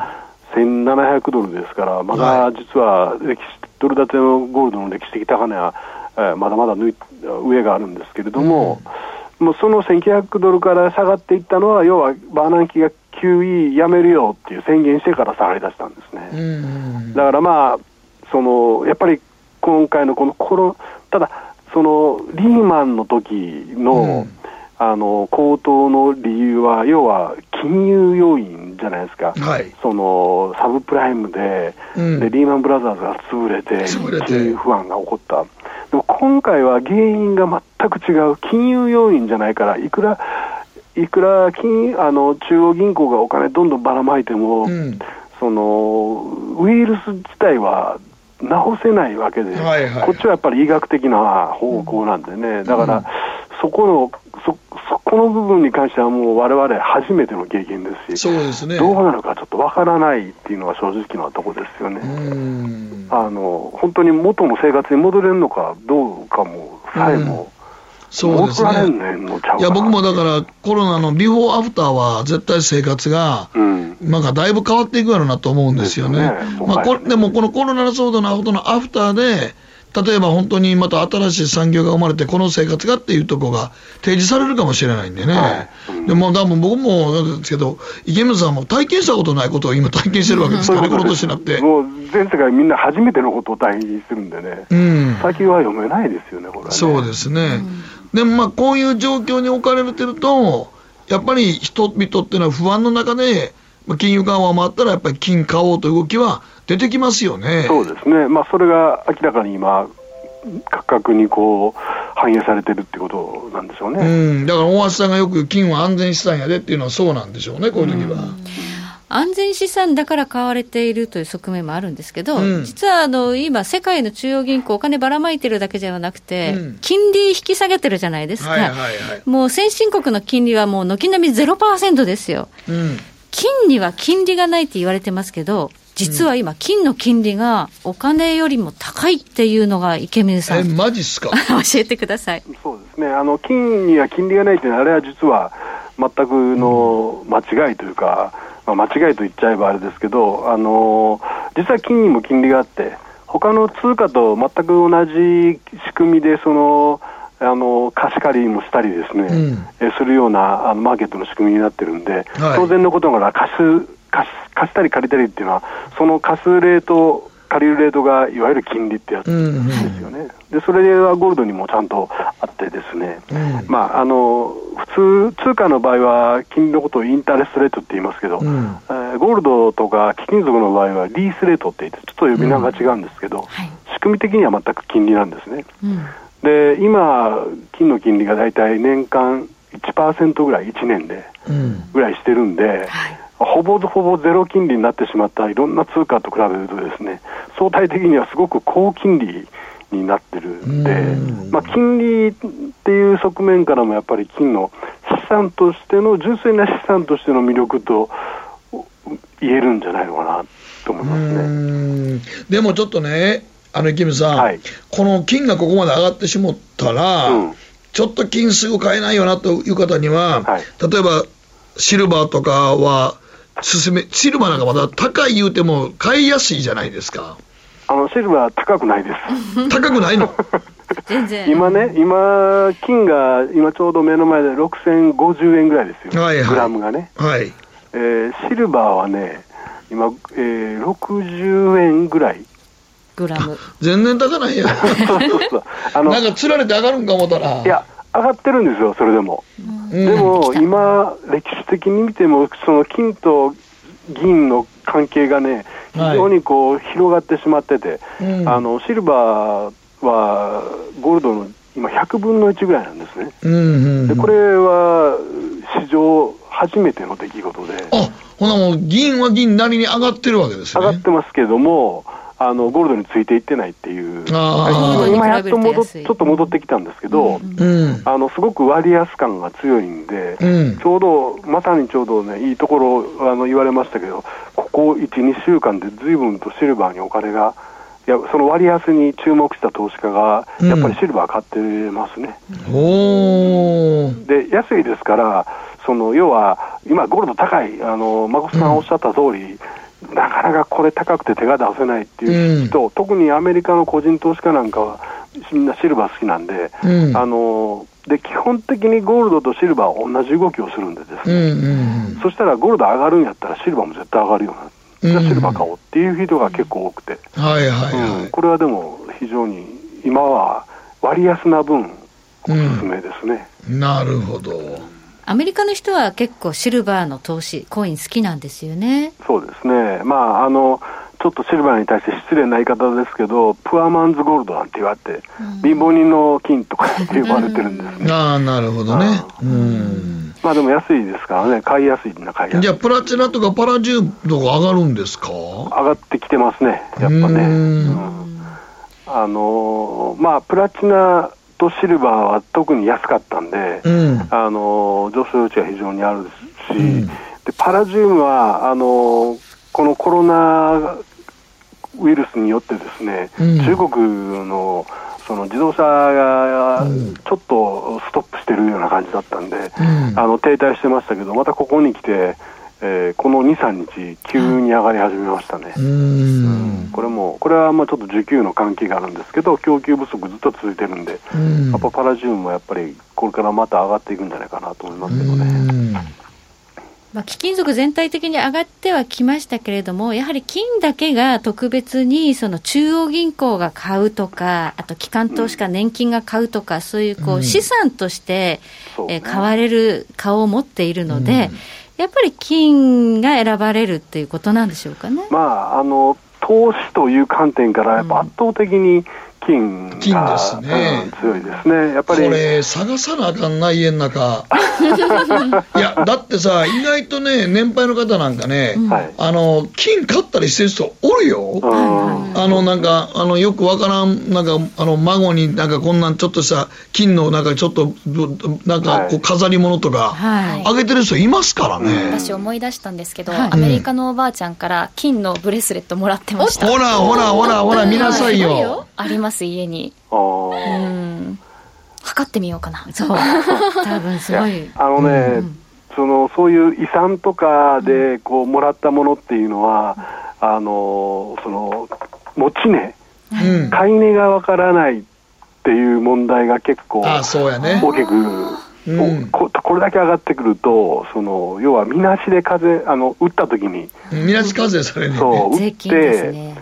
1700ドルですから、まだ実は歴史ドル建てのゴールドの歴史的高値は、えーまだまだ抜い上があるんですけれども、もうその1900ドルから下がっていったのは、要はバーナンキが QE やめるよっていう宣言してから下がりだしたんですね。だからまあ、そのやっぱり今回のこのコロ、ただ、そのリーマンの時の、あの高騰の理由は、要は金融要因じゃないですか、そのサブプライムで,、うん。で、リーマンブラザーズが潰れて、潰れて。金融不安が起こった、でも今回は原因が全く違う、金融要因じゃないから、いくら、いくら金あの中央銀行がお金どんどんばらまいても、そのウイルス自体は治せないわけで、はいはい。こっちはやっぱり医学的な方向なんでね、だから、そこのそそこの部分に関してはもう我々初めての経験ですし、そうですね。どうなるかちょっとわからないっていうのが正直なとこですよね。あの本当に元の生活に戻れるのかどうかもさえも、そうですね。いや、僕もだから、コロナのビフォーアフターは、絶対生活が、なんかだいぶ変わっていくやろうなと思うんですよね。まあ、こでも、このコロナ騒動の後のアフターで、例えば本当にまた新しい産業が生まれて、この生活がっていうところが提示されるかもしれないんでね。でも、多分僕もなんですけど、池水さんも体験したことないことを今体験してるわけですからね、この年になって。もう全世界みんな初めてのことを体験するんでね、うん。先は読めないですよね、これはね。そうですね。でもまあ、こういう状況に置かれてると、やっぱり人々っていうのは不安の中で、まあ金融緩和もあったら、やっぱり金買おうという動きは出てきますよね。そうですね、まあ、それが明らかに今、価格にこう反映されてるってことなんでしょうね。うん、だから大橋さんがよく金は安全資産やでっていうのはそうなんでしょうね、こういう時は。安全資産だから買われているという側面もあるんですけど、うん。実はあの今、世界の中央銀行、お金ばらまいてるだけではなくて、金利引き下げてるじゃないですか、はいはいはい。もう先進国の金利はもう軒並み0%ですよ、うん。金には金利がないって言われてますけど、実は今、金の金利がお金よりも高いっていうのが池水さえ、ん、マジっすか？教えてください。そうですね。あの金には金利がないというのは、あれは実は全くの間違いというか、まあ、間違いと言っちゃえばあれですけど、あの実は金にも金利があって、他の通貨と全く同じ仕組みで、そのあの貸し借りもしたりですね、えするようなあのマーケットの仕組みになってるんで、当然のことながら貸す貸し貸したり借りたりっていうのは、その貸すレート、借りるレートがいわゆる金利ってやつですよね。でそれはゴールドにもちゃんとあってですね、まあ、あの普通、通貨の場合は金利のことをインターレストレートって言いますけど、えーゴールドとか貴金属の場合はリースレートって言って、ちょっと呼び名が違うんですけど、仕組み的には全く金利なんですね。で今、金の金利が大体年間1%ぐらい、1年でぐらいしてるんで、ほぼほぼゼロ金利になってしまったいろんな通貨と比べるとですね、相対的にはすごく高金利になってるんで、まあ、金利っていう側面からもやっぱり金の資産としての純粋な資産としての魅力と言えるんじゃないのかなと思いますね。でもちょっとね、あの池水さん、はい、この金がここまで上がってしまったら、うん、ちょっと金すぐ買えないよなという方には、はい、例えばシルバーとかは進め、シルバーなんかまだ高い言うても買いやすいじゃないですか。あのシルバー高くないです。高くないの？全然。今ね、今、金が今ちょうど目の前で6050円ぐらいですよ、はいはい、グラムがね。はい。えー、シルバーはね、今、えー、60円ぐらい。グラム。全然高ないや。そうそうそう。あのなんかつられて上がるんか思ったら。いや上がってるんですよそれでも、うん、でも今歴史的に見てもその金と銀の関係がね非常にこう広がってしまってて、はい、あのシルバーはゴールドの今100分の1ぐらいなんですね、うんうんうん、でこれは史上初めての出来事で。あほなもう銀は銀なりに上がってるわけですね。上がってますけどもあのゴールドについていってないっていう、今やっと戻ちょっと戻ってきたんですけど、うん、あのすごく割安感が強いんで、うん、ちょうど、まさにちょうどね、いいところあの言われましたけど、ここ1、2週間でずいぶんとシルバーにお金が、いやその割安に注目した投資家が、やっぱりシルバー買ってますね。うん、で安いですから、その要は今、ゴールド高い、あの誠さんおっしゃった通り、なかなかこれ高くて手が出せないっていう人、うん、特にアメリカの個人投資家なんかは、みんなシルバー好きなんで、うん、あので基本的にゴールドとシルバーは同じ動きをするんでですね、うんうんうん、そしたらゴールド上がるんやったらシルバーも絶対上がるような。じゃシルバー買おうっていう人が結構多くて、はいはいはい、これはでも非常に今は割安な分おすすめですね、なるほどアメリカの人は結構シルバーの投資、コイン好きなんですよね。そうですね。まあ、あの、ちょっとシルバーに対して失礼な言い方ですけど、プアマンズゴールドなんて言われて、うん、貧乏人の金とかって呼ばれてるんですね。ああ、なるほどね。うん。まあでも安いですからね、買いやすいな、買いやすい。じゃあ、プラチナとかパラジウムとか上がるんですか？上がってきてますね、やっぱね。うん、あのまあ、プラチナとシルバーは特に安かったんで、うん、あの上昇余地は非常にあるし、うん、でパラジウムはあのこのコロナウイルスによってですね、うん、中国のその自動車がちょっとストップしてるような感じだったんで、あの停滞してましたけど、またここに来て、えー、この2、3日、急に上がり始めましたね。うん、これも、これはまあちょっと需給の関係があるんですけど、供給不足ずっと続いてるんで、ん。やっぱパラジウムもやっぱりこれからまた上がっていくんじゃないかなと思いますけどね。まあ、貴金属全体的に上がってはきましたけれども、やはり金だけが特別にその中央銀行が買うとか、あと機関投資家、年金が買うとか、そういうこう資産として、え買われる顔を持っているので、やっぱり金が選ばれるっていうことなんでしょうかね。まあ、あの投資という観点から、やっぱ圧倒的に金が、金ですね、うん、強いですね、やっぱり。これ、探さなあかんな、家の中。いや、だってさ、意外とね、年配の方なんかね、うん、あの金買ったりしてる人おるよ。あのなんかあのよくわからんなんかあの孫になんかこんなんちょっとした金のなんかちょっとなんかこう飾り物とかあげてる人いますからね。私思い出したんですけど、アメリカのおばあちゃんから金のブレスレットもらってました。ほらほらほらほら見なさいよ。あります家に。うん。測ってみようかな。そう。多分すごい。あのね、そのそういう遺産とかでこうもらったものっていうのは、あのその持ち値、うん、買い値がわからないっていう問題が結構大きく、うん、ここれだけ上がってくるとその要はみなしで風あの打った時にみなし課税される、ね、そう打って、ね、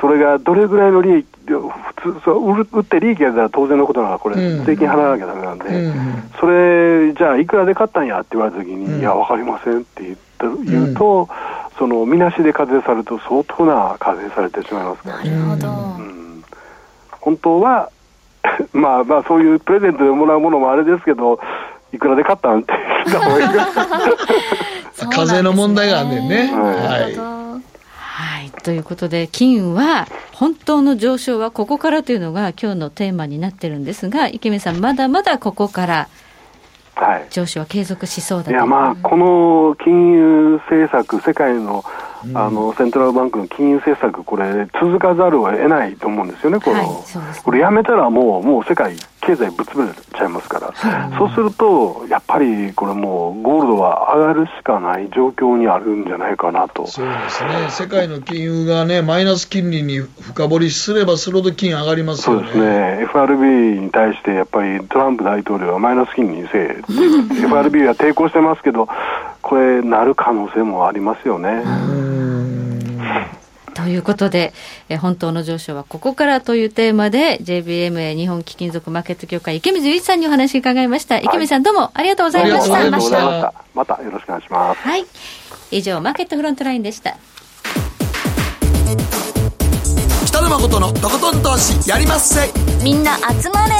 それがどれぐらいの利益普通そう売って利益が出たら当然のことならこれ、税金払わなきゃだめなんで、うん、それじゃあいくらで買ったんやって言われた時に、いや分かりませんって言って言うと、そのみなしで課税されると相当な課税されてしまいますから。ね。なるほど、うん、本当は まあまあそういうプレゼントでもらうものもあれですけどいくらで買ったんって言った方がいい課税の問題があんねんね。はい、はい。ということで、金は本当の上昇はここからというのが今日のテーマになってるんですが、池見さん、まだまだここからはい、上昇は継続しそうだといやまあ、この金融政策、世界のあのセントラルバンクの金融政策、これ、続かざるを得ないと思うんですよね、この、はいね。これやめたらもう、もう世界経済ぶつぶれちゃいますから、そうすると、やっぱりこれもう、ゴールドは上がるしかない状況にあるんじゃないかなと。そうですね、世界の金融がね、マイナス金利に深掘りすればするほど金上がりますよね。そうですね、FRB に対してやっぱりトランプ大統領はマイナス金利にせえ。FRB は抵抗してますけど、これ、なる可能性もありますよね。ということで、えー本当の上昇はここからというテーマで JBMA 日本貴金属マーケット協会池水雄一さんにお話伺いました。池水さんどうもありがとうございました。ありがとうございましたまたよろしくお願いします。はい。以上、マーケットフロントラインでした。北野誠のとことん投資やりまっせみんな集まれ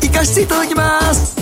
行かしていただきます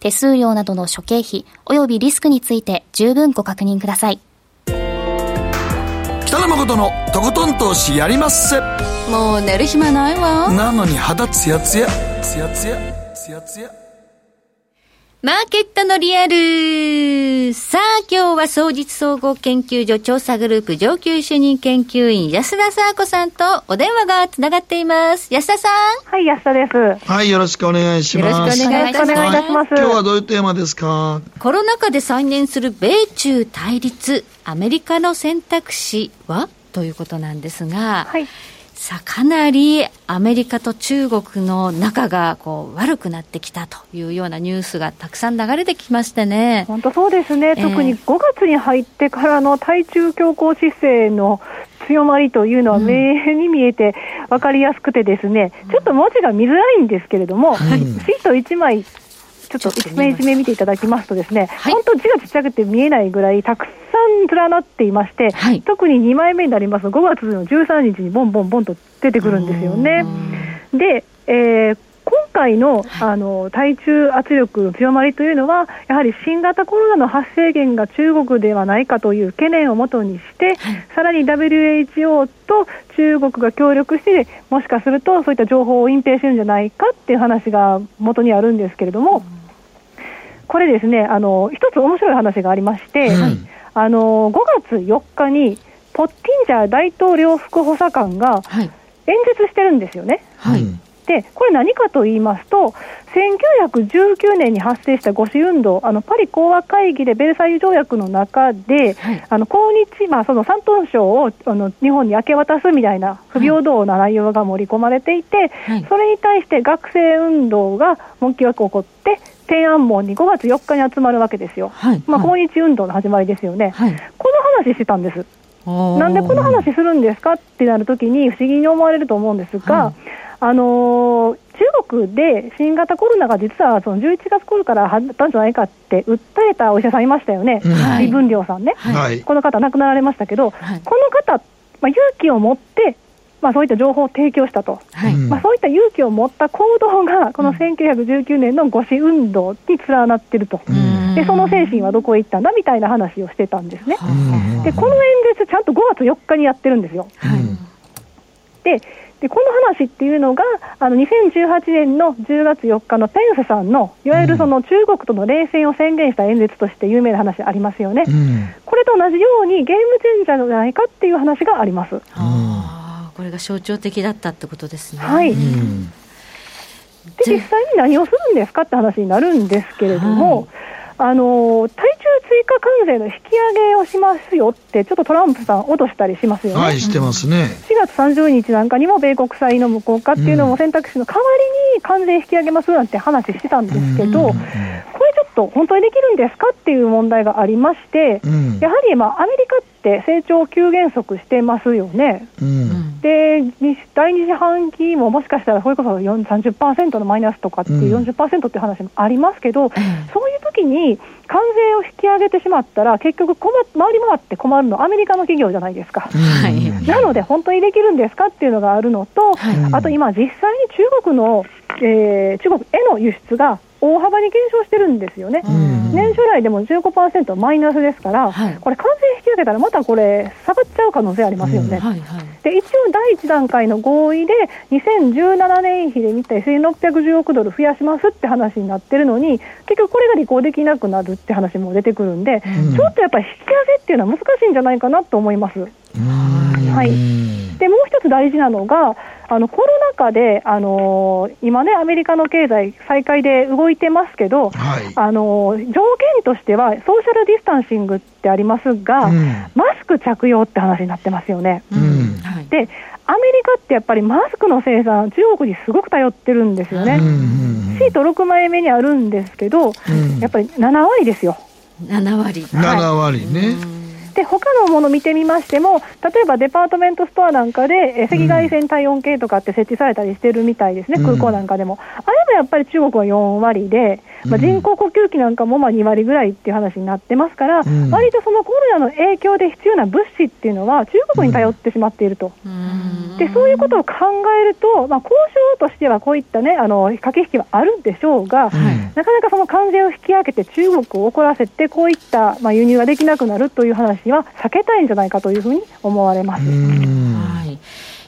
手数料などの諸経費及びリスクについて十分ご確認ください。北野誠のとことん投資やりまっせもう寝る暇ないわ。なのに肌ツヤツヤツヤツヤツヤツヤマーケットのリアルさあ、今日は総実総合研究所調査グループ上級主任研究員安田沙子さんとお電話がつながっています。安田さん。はい、安田です。はい、よろしくお願いします。よろしくお願いしますお願いいたします。今日はどういうテーマですか？コロナ禍で再燃する米中対立、アメリカの選択肢は？ということなんですが、はい。さあ、かなりアメリカと中国の仲がこう悪くなってきたというようなニュースがたくさん流れてきましてね。本当そうですね、ええ。特に5月に入ってからの対中強硬姿勢の強まりというのは明に見えて分かりやすくてですね、ちょっと文字が見づらいんですけれども、シート1枚、ちょっと1枚1名見ていただきますとですね、はい。本当字がちっちゃくて見えないぐらいたくさん連なっていまして、はい。特に2枚目になります。5月の13日にボンボンボンと出てくるんですよね。で、えー今回の,、あの対中圧力の強まりというのは、やはり新型コロナの発生源が中国ではないかという懸念をもとにして、さらに WHO と中国が協力して、もしかするとそういった情報を隠蔽してるんじゃないかっていう話が元にあるんですけれども、これですね、あの一つ面白い話がありまして、あの5月4日に、ポッティンジャー大統領副補佐官がはい。演説してるんですよね。はい。で、これ何かと言いますと、1919年に発生した五四運動、あのパリ講和会議でベルサイユ条約の中で、はいあの抗日、まあ、その山東省をあの日本に明け渡すみたいな不平等な内容が盛り込まれていて、はいそれに対して学生運動が文句よく起こって、天安門に5月4日に集まるわけですよ。はい。まあ、はい抗日運動の始まりですよね。はい。この話してたんです。なんでこの話するんですかってなるときに不思議に思われると思うんですが、はい。あのー中国で新型コロナが実はその11月頃からあったんじゃないかって訴えたお医者さんいましたよね、うん。はい。李文亮さんね、はい。この方亡くなられましたけど、はい。この方、まあ、勇気を持って、まあ、そういった情報を提供したと。はい。うん。まあ、そういった勇気を持った行動が、この1919年の五四運動に連なってると、うんでその精神はどこへ行ったんだみたいな話をしてたんですね。うんでこの演説、ちゃんと5月4日にやってるんですよ。はい。でででこの話っていうのがあの2018年の10月4日のペンスさんのいわゆるその中国との冷戦を宣言した演説として有名な話ありますよね、うんこれと同じようにゲームチェンジャーじゃないかっていう話があります。あこれが象徴的だったってことですね。はいうんで実際に何をするんですかって話になるんですけれども、あの対中追加関税の引き上げをしますよって、ちょっとトランプさん、脅したりしますよね。はい、してますね。4月30日なんかにも米国債の無効化っていうのも選択肢の代わりに関税引き上げますなんて話してたんですけど、これちょっと本当にできるんですかっていう問題がありまして、うんやはりまあアメリカって成長急減速してますよね。うんでに第二四半期ももしかしたらそれこそ4 30%のマイナスとかっていううん40%っていう話もありますけど、そういう時に関税を引き上げてしまったら結局困っ回り回って困るのはアメリカの企業じゃないですか。はい。なので本当にできるんですかっていうのがあるのと、あと今、実際に中国の、えー中国への輸出が大幅に減少してるんですよね。年初来でも15%マイナスですから、これ、関税引き上げたらまたこれ、下がっちゃう可能性ありますよね。はいはい。で一応、第一段階の合意で、2017年比で見て1610億ドル増やしますって話になってるのに、結局これが履行できなくなるって話も出てくるんで、ちょっとやっぱり引き上げっていうのは難しいんじゃないかなと思います。はい、でもう一つ大事なのが、あのコロナ禍で、あのー今ね、アメリカの経済、再開で動いてますけど、はいあのー条件としては、ソーシャルディスタンシングってありますが、うんマスク着用って話になってますよね。うんはい。で、アメリカってやっぱりマスクの生産、中国にすごく頼ってるんですよね。うんシート6枚目にあるんですけど、うんやっぱり7割ですよ。7割。7割ね。で他のもの見てみましても、例えばデパートメントストアなんかで、え赤外線体温計とかって設置されたりしてるみたいですね、うん。空港なんかでも。あれもやっぱり中国は4割で、まあ、うん。人工呼吸器なんかもまあ2割ぐらいっていう話になってますから、ん。割とそのコロナの影響で必要な物資っていうのは、中国に頼ってしまっていると。でそういうことを考えると、まあ、交渉としてはこういった、ね、あの駆け引きはあるんでしょうが、なかなかその関税を引き上げて中国を怒らせて、こういった、まあ、輸入ができなくなるという話は避けたいんじゃないかというふうに思われます。はい。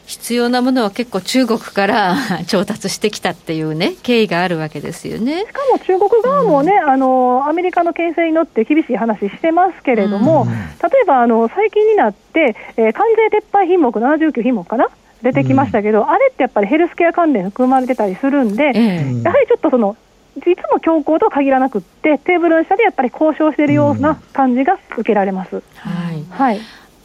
必要なものは結構中国から 調達してきたっていうね、経緯があるわけですよね。しかも中国側もね、あのアメリカの牽制に乗って厳しい話してますけれども、例えばあの最近になって、えー関税撤廃品目79品目かな？出てきましたけど、あれってやっぱりヘルスケア関連含まれてたりするんで、やはりちょっとその、いつも強硬とは限らなくって、テーブルの下でやっぱり交渉しているような感じが受けられます。はい。はい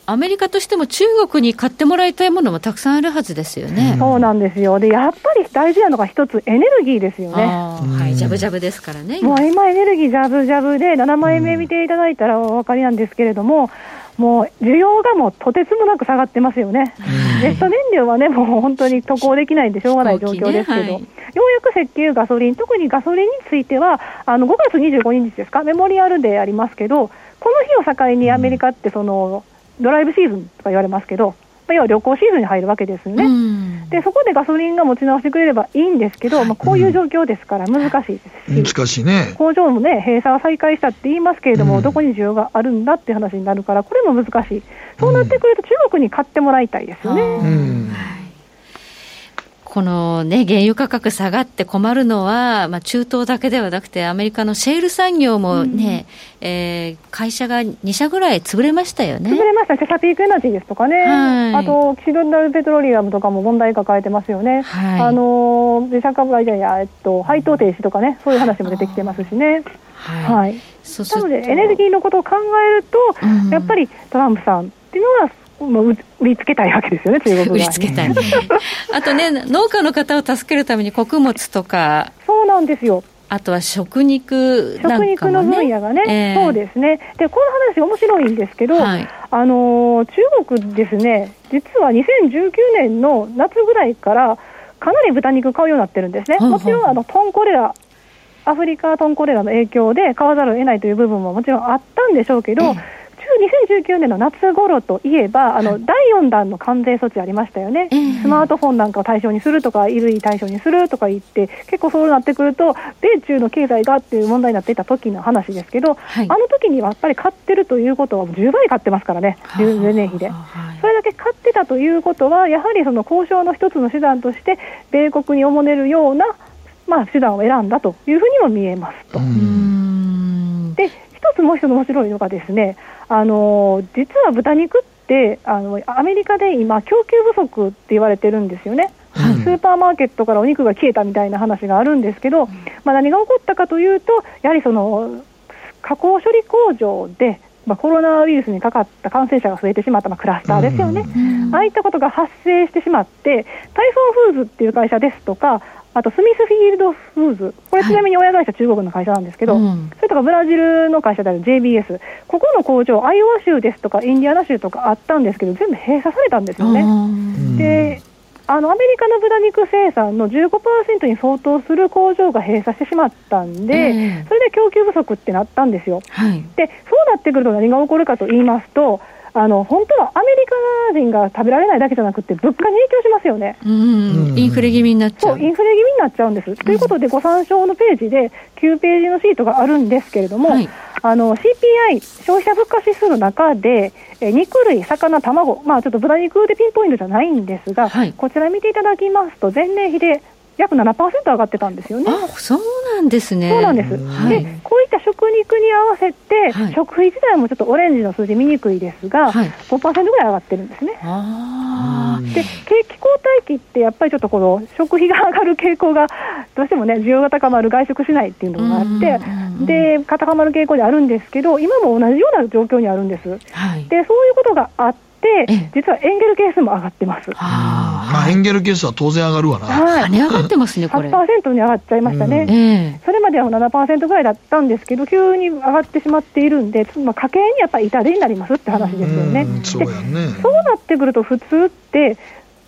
アメリカとしても中国に買ってもらいたいものもたくさんあるはずですよね。そうなんですよ。で、やっぱり大事なのが一つエネルギーですよね。はい、ジャブジャブですからね。もう今エネルギージャブジャブで7枚目見ていただいたらお分かりなんですけれども、もう需要がもうとてつもなく下がってますよね。ジェット燃料はね、もう本当に渡航できないんでしょうがない状況ですけど、ねはいようやく石油、ガソリン、特にガソリンについては、あの5月25日ですか、メモリアルデーありますけど、この日を境にアメリカってその、ドライブシーズンとか言われますけど、まあ要は旅行シーズンに入るわけですよね。でそこでガソリンが持ち直してくれればいいんですけど、まあ、こういう状況ですから難しいですし、難しいね。工場もね、閉鎖は再開したって言いますけれども、どこに需要があるんだっていう話になるから、これも難しい、そうなってくると、中国に買ってもらいたいですよね。うん。このね、原油価格下がって困るのは、まあ、中東だけではなくて、アメリカのシェール産業もね、えー会社が2社ぐらい潰れましたよね。潰れました、チェサピークエナジーですとかね、はい。あと、キシドナルペトロリアムとかも問題抱えてますよね、はい。あの自社株買いじや、えっと、配当停止とかね、そういう話も出てきてますしね。はい。はい、なので、エネルギーのことを考えると、うん。やっぱりトランプさんっていうのは、まあ売売りつけたいわけですよね、中国売りつけたい。あとね、農家の方を助けるために穀物とか、そうなんですよ。あとは食肉なんかも、ね、食肉の分野がね、えーそうですね。で、この話面白いんですけど、はいあのー中国ですね、実は2019年の夏ぐらいから、かなり豚肉買うようになってるんですね。ほうほうもちろん、あの、トンコレラ、アフリカトンコレラの影響で買わざるを得ないという部分ももちろんあったんでしょうけど、中2019年の夏頃といえば、あの、第4弾の関税措置ありましたよね、スマートフォンなんかを対象にするとか、衣類対象にするとか言って、結構そうなってくると、米中の経済がっていう問題になっていた時の話ですけど、あの時にはやっぱり買ってるということは、10倍買ってますからね、10年比で。それだけ買ってたということは、やはりその交渉の一つの手段として、米国におもねるような、まあ、手段を選んだというふうにも見えますと。で一つもう一つ面白いのがですね、あの実は豚肉ってあのアメリカで今供給不足って言われてるんですよね。スーパーマーケットからお肉が消えたみたいな話があるんですけど、まあ、何が起こったかというと、やはりその加工処理工場で、まあ、コロナウイルスにかかった感染者が増えてしまった、まあ、クラスターですよね、ああいったことが発生してしまって、タイソンフーズっていう会社ですとか、あとスミスフィールドフーズ、これ、ちなみに親会社、中国の会社なんですけど、それとかブラジルの会社である JBS、ここの工場、アイオワ州ですとか、インディアナ州とかあったんですけど、全部閉鎖されたんですよね。であのアメリカの豚肉生産の15%に相当する工場が閉鎖してしまったんで、ええ。それで供給不足ってなったんですよ。でそうなってくると何が起こるかと言いますと、あの本当はアメリカ人が食べられないだけじゃなくて、物価に影響しますよね。うん、インフレ気味になっちゃそうう。インフレ気味になっちゃうんです。ということで、ご参照のページで、9ページのシートがあるんですけれども、あの CPI、消費者物価指数の中で、え肉類、魚、卵、まあ、ちょっと豚肉でピンポイントじゃないんですが、こちら見ていただきますと、前年比で約7%上がってたんですよね。そうなんですね。そうなんです。はいで、こういった食肉に合わせて、食費自体もちょっとオレンジの数字見にくいですが、5%ぐらい上がってるんですね。で、景気後退期ってやっぱりちょっとこの食費が上がる傾向が どうしてもね、需要が高まる外食しないっていうのがあって、で、高まる傾向であるんですけど、今も同じような状況にあるんです。で、そういうことがあって、実はエンゲル係数も上がってます。まあ、エンゲル係数は当然上がるわな。はい、跳ね上がってますね、これ。8%に上がっちゃいましたね、えそれまでは7%ぐらいだったんですけど、急に上がってしまっているんで、まあ、家計にやっぱり痛手になりますって話ですよね。そうやね。そうなってくると、普通って、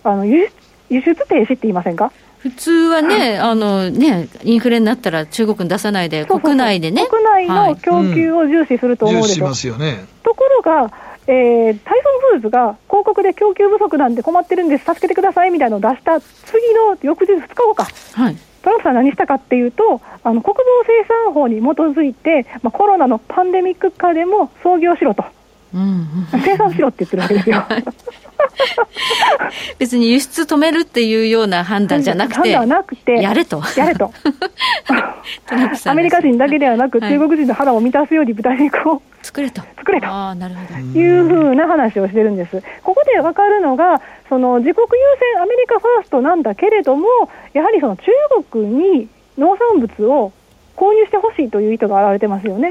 あの輸出輸出停止って言いませんか？普通はね、あのね、インフレになったら中国に出さないで、そうそうそう国内でね。国内の供給を重視すると思うでしょ。重視しますよね。ところが、えータイソンフーズが広告で供給不足なんで困ってるんです、助けてくださいみたいなのを出した次の翌日、2日後か、はい。トランプさん何したかっていうと、あの国防生産法に基づいて、まあ、コロナのパンデミック下でも操業しろと、生産しろって言ってるわけですよ。別に輸出止めるっていうような判断じゃなくて、判断はなくて、やれと。やれと。アメリカ人だけではなく、はい中国人の腹を満たすように豚肉を作れと。作れと。ああ、なるほど。いうふうな話をしてるんです。ここで分かるのが、その自国優先アメリカファーストなんだけれども、やはりその中国に農産物を購入してほしいという意図が現れてますよね。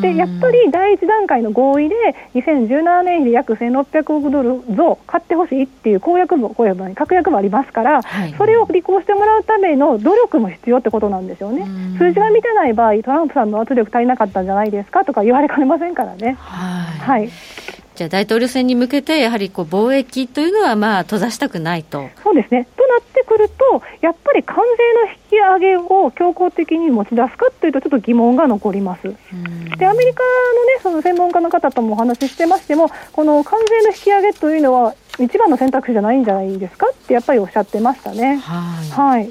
で、やっぱり第一段階の合意で、2017年比で約1600億ドル増買ってほしいっていう公約も、公約も確約もありますから、それを履行してもらうための努力も必要ってことなんですよね。数字が満たない場合、トランプさんの圧力足りなかったんじゃないですかとか言われかねませんからね。はい。じゃあ大統領選に向けて、やはりこう貿易というのはまあ閉ざしたくないと。そうですね。となってくると、やっぱり関税の引き上げを強行的に持ち出すかというと、ちょっと疑問が残ります。で、アメリカのね、その専門家の方ともお話ししてましても、この関税の引き上げというのは、一番の選択肢じゃないんじゃないですかってやっぱりおっしゃってましたね。はい。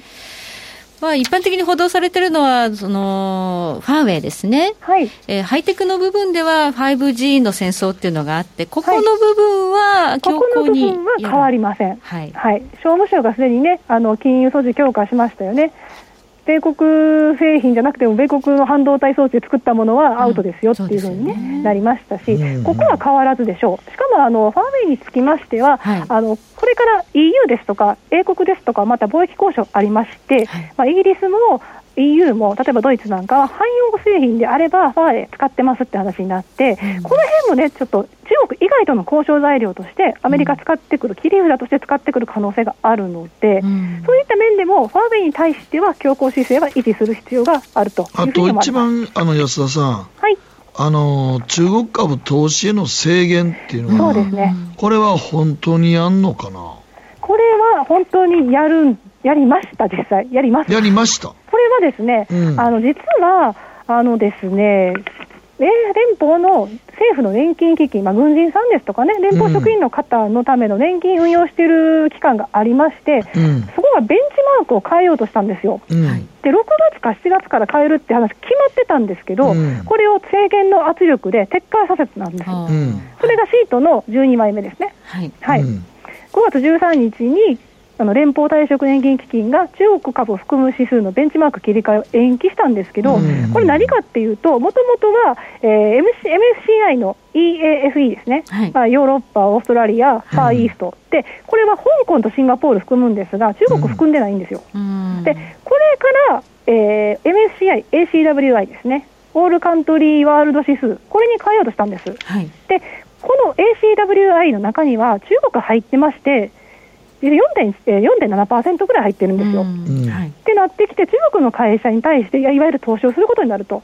まあ、一般的に報道されているのは、そのファーウェイですね、はいえーハイテクの部分では 5G の戦争っていうのがあって、ここの部分は強ここの部硬に分は変わりません。はいはい。商務省がすでにね、あの、金融措置強化しましたよね。米国製品じゃなくても、米国の半導体装置で作ったものはアウトですよっていうふうに、ねなりましたし、ここは変わらずでしょう。しかも、あの、ファーウェイにつきましては、あの、これから EU ですとか、英国ですとか、また貿易交渉ありまして、まあ、イギリスも EU も、例えばドイツなんかは、汎用製品であれば、ファーウェイ使ってますって話になって、この辺もね、ちょっと中国以外との交渉材料として、アメリカ使ってくる、切り札として使ってくる可能性があるので、そういった面でも、ファーウェイに対しては強硬姿勢は維持する必要があるとあと一番、あの、安田さん。はい。あの、中国株投資への制限っていうのは、そうですね。これは本当にやんのかな？これは本当にやるん、やりました、実際。やります。やりました。これはですね、うんあの実はあのですね連邦の政府の年金基金、まあ、軍人さんですとかね、連邦職員の方のための年金運用している機関がありまして、うんそこがベンチマークを変えようとしたんですよ。うんで6月か7月から変えるって話、決まってたんですけど、うんこれを政権の圧力で撤回させてたんですよ。うんそれがシートの12枚目ですね。はい。はいうん5月13日にあの連邦退職年金基金が中国株を含む指数のベンチマーク切り替えを延期したんですけど、うん。これ何かっていうと、もともとは、えー MC MSCI の EAFE ですね、はい。まあ、ヨーロッパ、オーストラリア、ファーイースト、でこれは香港とシンガポール含むんですが、中国含んでないんですよ。うん。でこれから、えー MSCI、ACWI ですね、オールカントリーワールド指数、これに変えようとしたんです。はい。で、この ACWI の中には中国入ってまして、4.7%えー4.7%ぐらい入ってるんですよ。ってなってきて、中国の会社に対していわゆる投資をすることになると、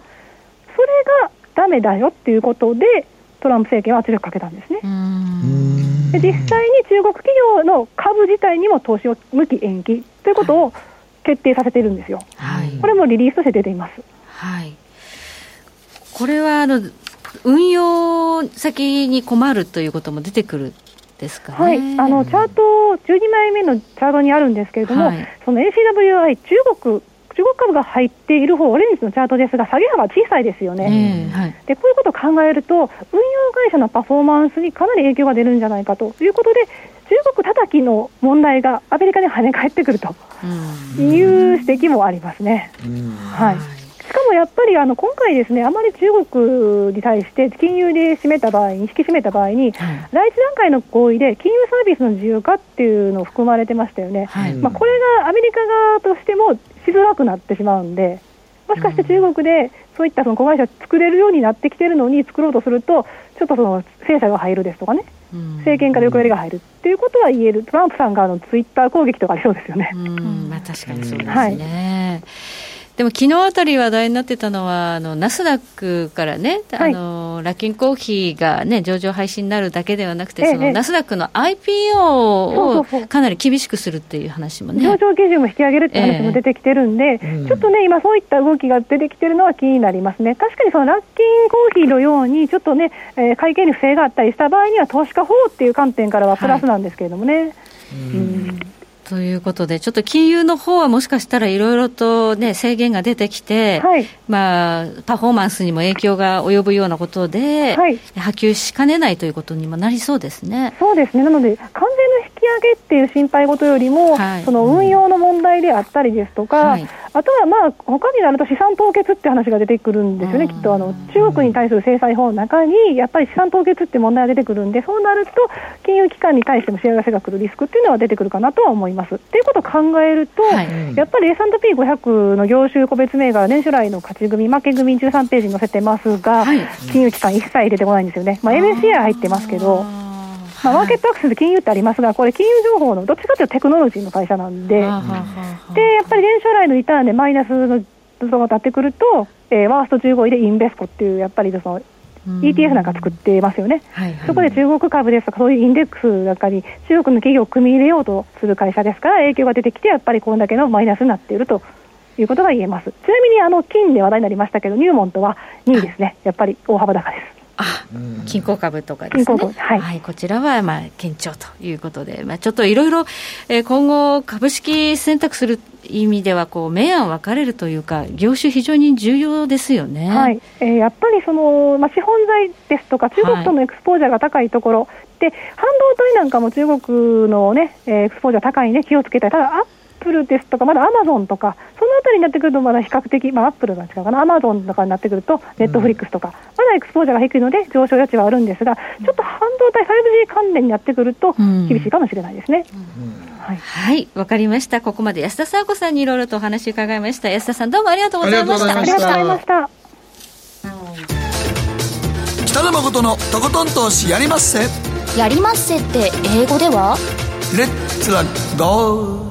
それがダメだよっていうことで、トランプ政権は圧力かけたんですね。うんで実際に中国企業の株自体にも投資を無期延期ということを決定させているんですよ。はい。これもリリースとして出ています。はい。これは、あの、運用先に困るということも出てくるですかね。はい、あのチャート、12枚目のチャートにあるんですけれども、はいその ACWI、中国、中国株が入っている方オレンジのチャートですが、下げ幅小さいですよね。ええはい。でこういうことを考えると、運用会社のパフォーマンスにかなり影響が出るんじゃないかということで、中国叩きの問題がアメリカに跳ね返ってくるとうんいう指摘もありますね。はいしかもやっぱりあの今回、ですねあまり中国に対して金融で締めた場合に、引き締めた場合に、はい。第一段階の合意で金融サービスの自由化っていうのを含まれてましたよね、はい。まあ、これがアメリカ側としてもしづらくなってしまうんで、もしかして中国でそういったその子会社作れるようになってきてるのに作ろうとすると、ちょっとその制裁が入るですとかね、うん。政権から横やりが入るっていうことは言える、トランプさんからのツイッター攻撃とかありそうですよね。うん、まあ確かにそうですはい。ね。でも昨日あたり話題になってたのは、あのナスダックからね、はい。あのラッキンコーヒーがね上場廃止になるだけではなくて、ええそのナスダックの IPO をかなり厳しくするっていう話もね。上場基準も引き上げるって話も出てきてるんで、えちょっとね、今、そういった動きが出てきてるのは気になりますね、確かにそのラッキンコーヒーのように、ちょっとね、えー会計に不正があったりした場合には、投資家法っていう観点からはプラスなんですけれどもね。うんということで、ちょっと金融の方はもしかしたらいろいろとね、制限が出てきて、はい。まあ、パフォーマンスにも影響が及ぶようなことで、はい。波及しかねないということにもなりそうですね。そうですね、なので、完全上げっていう心配事よりも、はいその運用の問題であったりですとか、はいあとはまあ他になると資産凍結って話が出てくるんですよね、きっとあの中国に対する制裁法の中に、やっぱり資産凍結って問題が出てくるんで、そうなると、金融機関に対しても幸せが来るリスクっていうのは出てくるかなとは思います。っていうことを考えると、はいやっぱり S&P500 の業種個別銘柄、年初来の勝ち組、負け組13ページに載せてますが、はい金融機関一切出てこないんですよね。まあ、MSCI 入ってますけど。まあ、マーケットアクセス金融ってありますが、これ、金融情報のどっちかというとテクノロジーの会社なんで、でやっぱり年初来のリターンでマイナスの予想が立ってくると、えーワースト15位でインベスコっていう、やっぱりその ETF なんか作ってますよね。はいはい。そこで中国株ですとか、そういうインデックスの中に中国の企業を組み入れようとする会社ですから、影響が出てきて、やっぱりこれだけのマイナスになっていると。いうことが言えます。ちなみにあの金で話題になりましたけど、ニューモントは2位ですね、やっぱり大幅高です。あ金鉱株とかですね。金鉱株はいこちらはまあ堅調ということで、まあちょっといろいろえー今後株式選択する意味ではこう明暗分かれるというか業種非常に重要ですよね。はいえーやっぱりその、まあ、資本財ですとか、中国とのエクスポージャーが高いところ、で半導体なんかも中国の、ね、えーエクスポージャー高いね、気をつけたい、ただ、アップルですとか、まだアマゾンとか、そのあたりになってくると、まだ比較的、まあ、アップルが違うかな、アマゾンとかになってくると、ネットフリックスとか、まだエクスポージャーが低いので、上昇余地はあるんですが、ちょっと半導体、5G 関連になってくると、うん厳しいかもしれないですね。はいはい、わかりました。ここまで安田沙子さんにいろいろとお話伺いました。安田さんどうもありがとうございました。ありがとうございましたありがとうございました。北野誠のとことん投資やりまっせやりまっせって英語では？レッツラゴー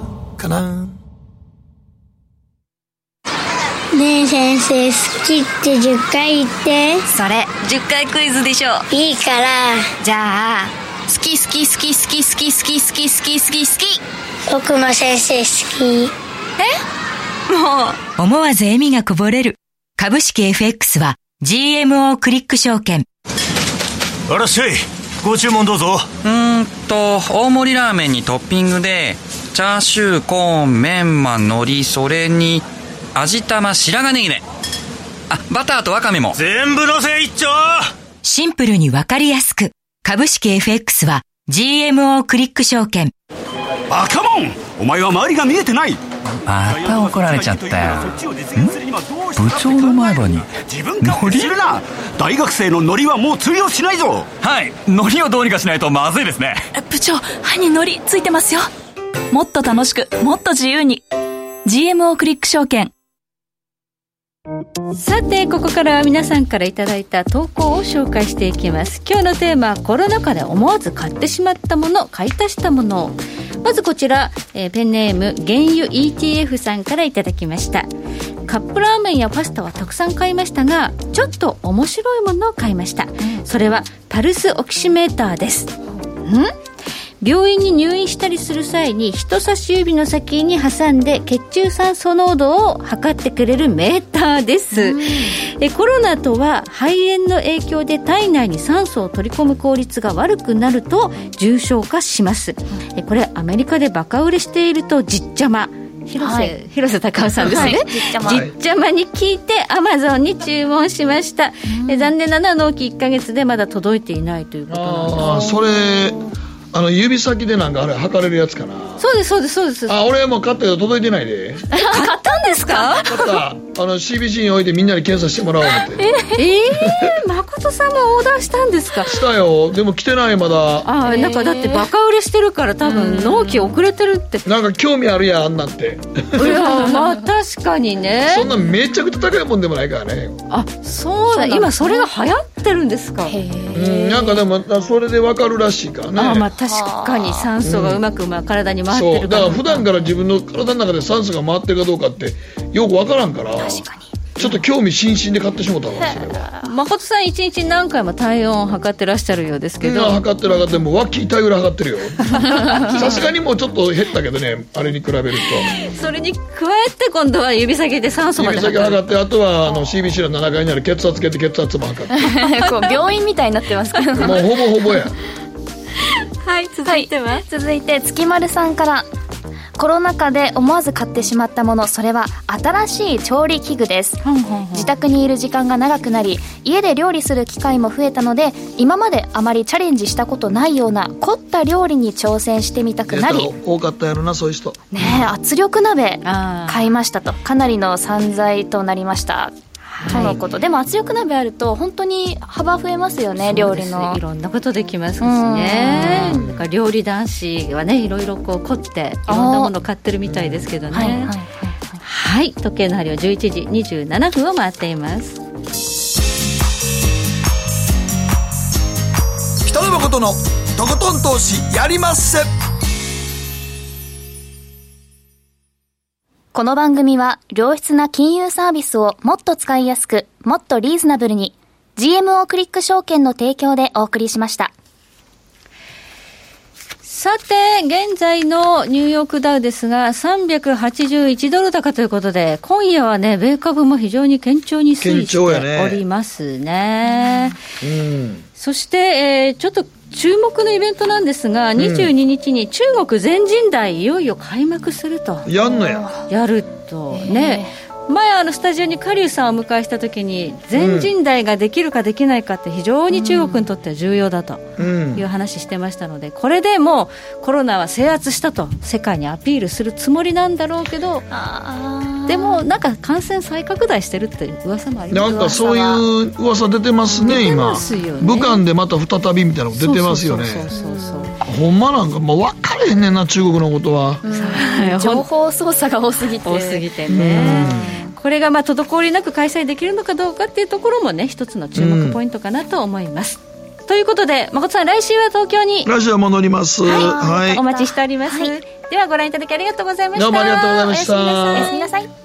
かなねえ先生好きって10回言ってそれ10回クイズでしょいいからじゃあ好き好き好き好き好き好き好き好き好き好き僕も先生好きもう思わず笑みがこぼれる。株式 FX は GMO クリック証券。あらっしゃい。ご注文どうぞ。うーんと、大盛りラーメンにトッピングで、チャーシュー、コーン、メンマ、海苔、それに、味玉、白髪ネギね。あ、バターとワカメも。全部のせ一丁シンプルにわかりやすく。株式 FX は GMO クリック証券。赤モンお前は周りが見えてないまた怒られちゃったよ。ん部長の前歯に。自分勝手にするな大学生のノリはもう通用しないぞはい。海苔をどうにかしないとまずいですね。部長歯にノリついてますよもっと楽しくもっと自由に。GMO クリック証券。さてここからは皆さんからいただいた投稿を紹介していきます。今日のテーマはコロナ禍で思わず買ってしまったもの買い足したもの。まずこちら、えーペンネーム原油 ETF さんからいただきました。カップラーメンやパスタはたくさん買いましたがちょっと面白いものを買いました。それはパルスオキシメーターです。ん？病院に入院したりする際に人差し指の先に挟んで血中酸素濃度を測ってくれるメーターです、えコロナとは肺炎の影響で体内に酸素を取り込む効率が悪くなると重症化します。えこれアメリカでバカ売れしているとじっちゃま広瀬、はい。広瀬隆夫さんですね、はい。じっちゃまじっちゃまに聞いてアマゾンに注文しました、え残念なのは納期1ヶ月でまだ届いていないということなんです。ああそれあの指先でなんかあれ測れるやつかな。そうですそうですそうです。あ俺も買ったけど届いてないで。買ったんですか？買ったあの CBC に置いてみんなに検査してもらおう思って。ええー、誠さんもオーダーしたんですか？したよ。でも来てないまだ。ああなんかだってバカ売れしてるから多分納期遅れてるって。なんか興味あるやんあんなんて。いやまあ確かにね。そんなめちゃくちゃ高いもんでもないからね。あそうだ。今それが流行ってるんですか？うんなんかでもそれでわかるらしいからね。あまあ確かに。酸素がうまくまあ体に回ってそう。るだから普段から自分の体の中で酸素が回ってるかどうかってよくわからんからちょっと興味津々で買ってしもたわそれは。誠さん一日に何回も体温を測ってらっしゃるようですけど、今測ってる測ってもうワッキータイぐらい測ってるよ。さすがにもうちょっと減ったけどねあれに比べると。それに加えて今度は指先で酸素まで指先測ってあとはあの CBC の7階にある血圧計で血圧も測って。こう病院みたいになってますけど。もうほぼほぼや。はい続いては、続いて月丸さんからコロナ禍で思わず買ってしまったものそれは新しい調理器具です。自宅にいる時間が長くなり家で料理する機会も増えたので今まであまりチャレンジしたことないような凝った料理に挑戦してみたくなり。多かったやろなそういう人。ねえ圧力鍋買いましたと。かなりの散財となりましたとのこと。でも圧力鍋あると本当に幅増えますよね料理の。いろんなことできますしね。だから料理男子はねいろいろこう凝っていろんなもの買ってるみたいですけどね。はいはいはい時計の針は11時27分を回っています。北野誠のとことん投資やりまっせこの番組は良質な金融サービスをもっと使いやすくもっとリーズナブルに GMO クリック証券の提供でお送りしました。さて、現在のニューヨークダウですが、381ドル高ということで、今夜はね、米株も非常に堅調に推移しておりますね。うん。そして、えーちょっと注目のイベントなんですが、22日に中国全人代いよいよ開幕すると。やんのややるとね。前あのスタジオにカリュウさんをお迎えした時に全人代ができるかできないかって非常に中国にとっては重要だとうん。いう話してましたのでこれでもうコロナは制圧したと世界にアピールするつもりなんだろうけどでもなんか感染再拡大してるっていう噂もあります。なんかそういう噂出てますね今。武漢でまた再びみたいなの出てますよね。そうそうそうそうほんまなんかもう分かれへんねんな中国のことは。情報操作が多すぎて。多すぎてねこれがまあ滞りなく開催できるのかどうかっていうところもね一つの注目ポイントかなと思います、ということで誠さん来週は東京に。ラジオ戻ります。はい、お待ちしております、ではご覧いただきありがとうございました。どうもありがとうございました。おやすみなさい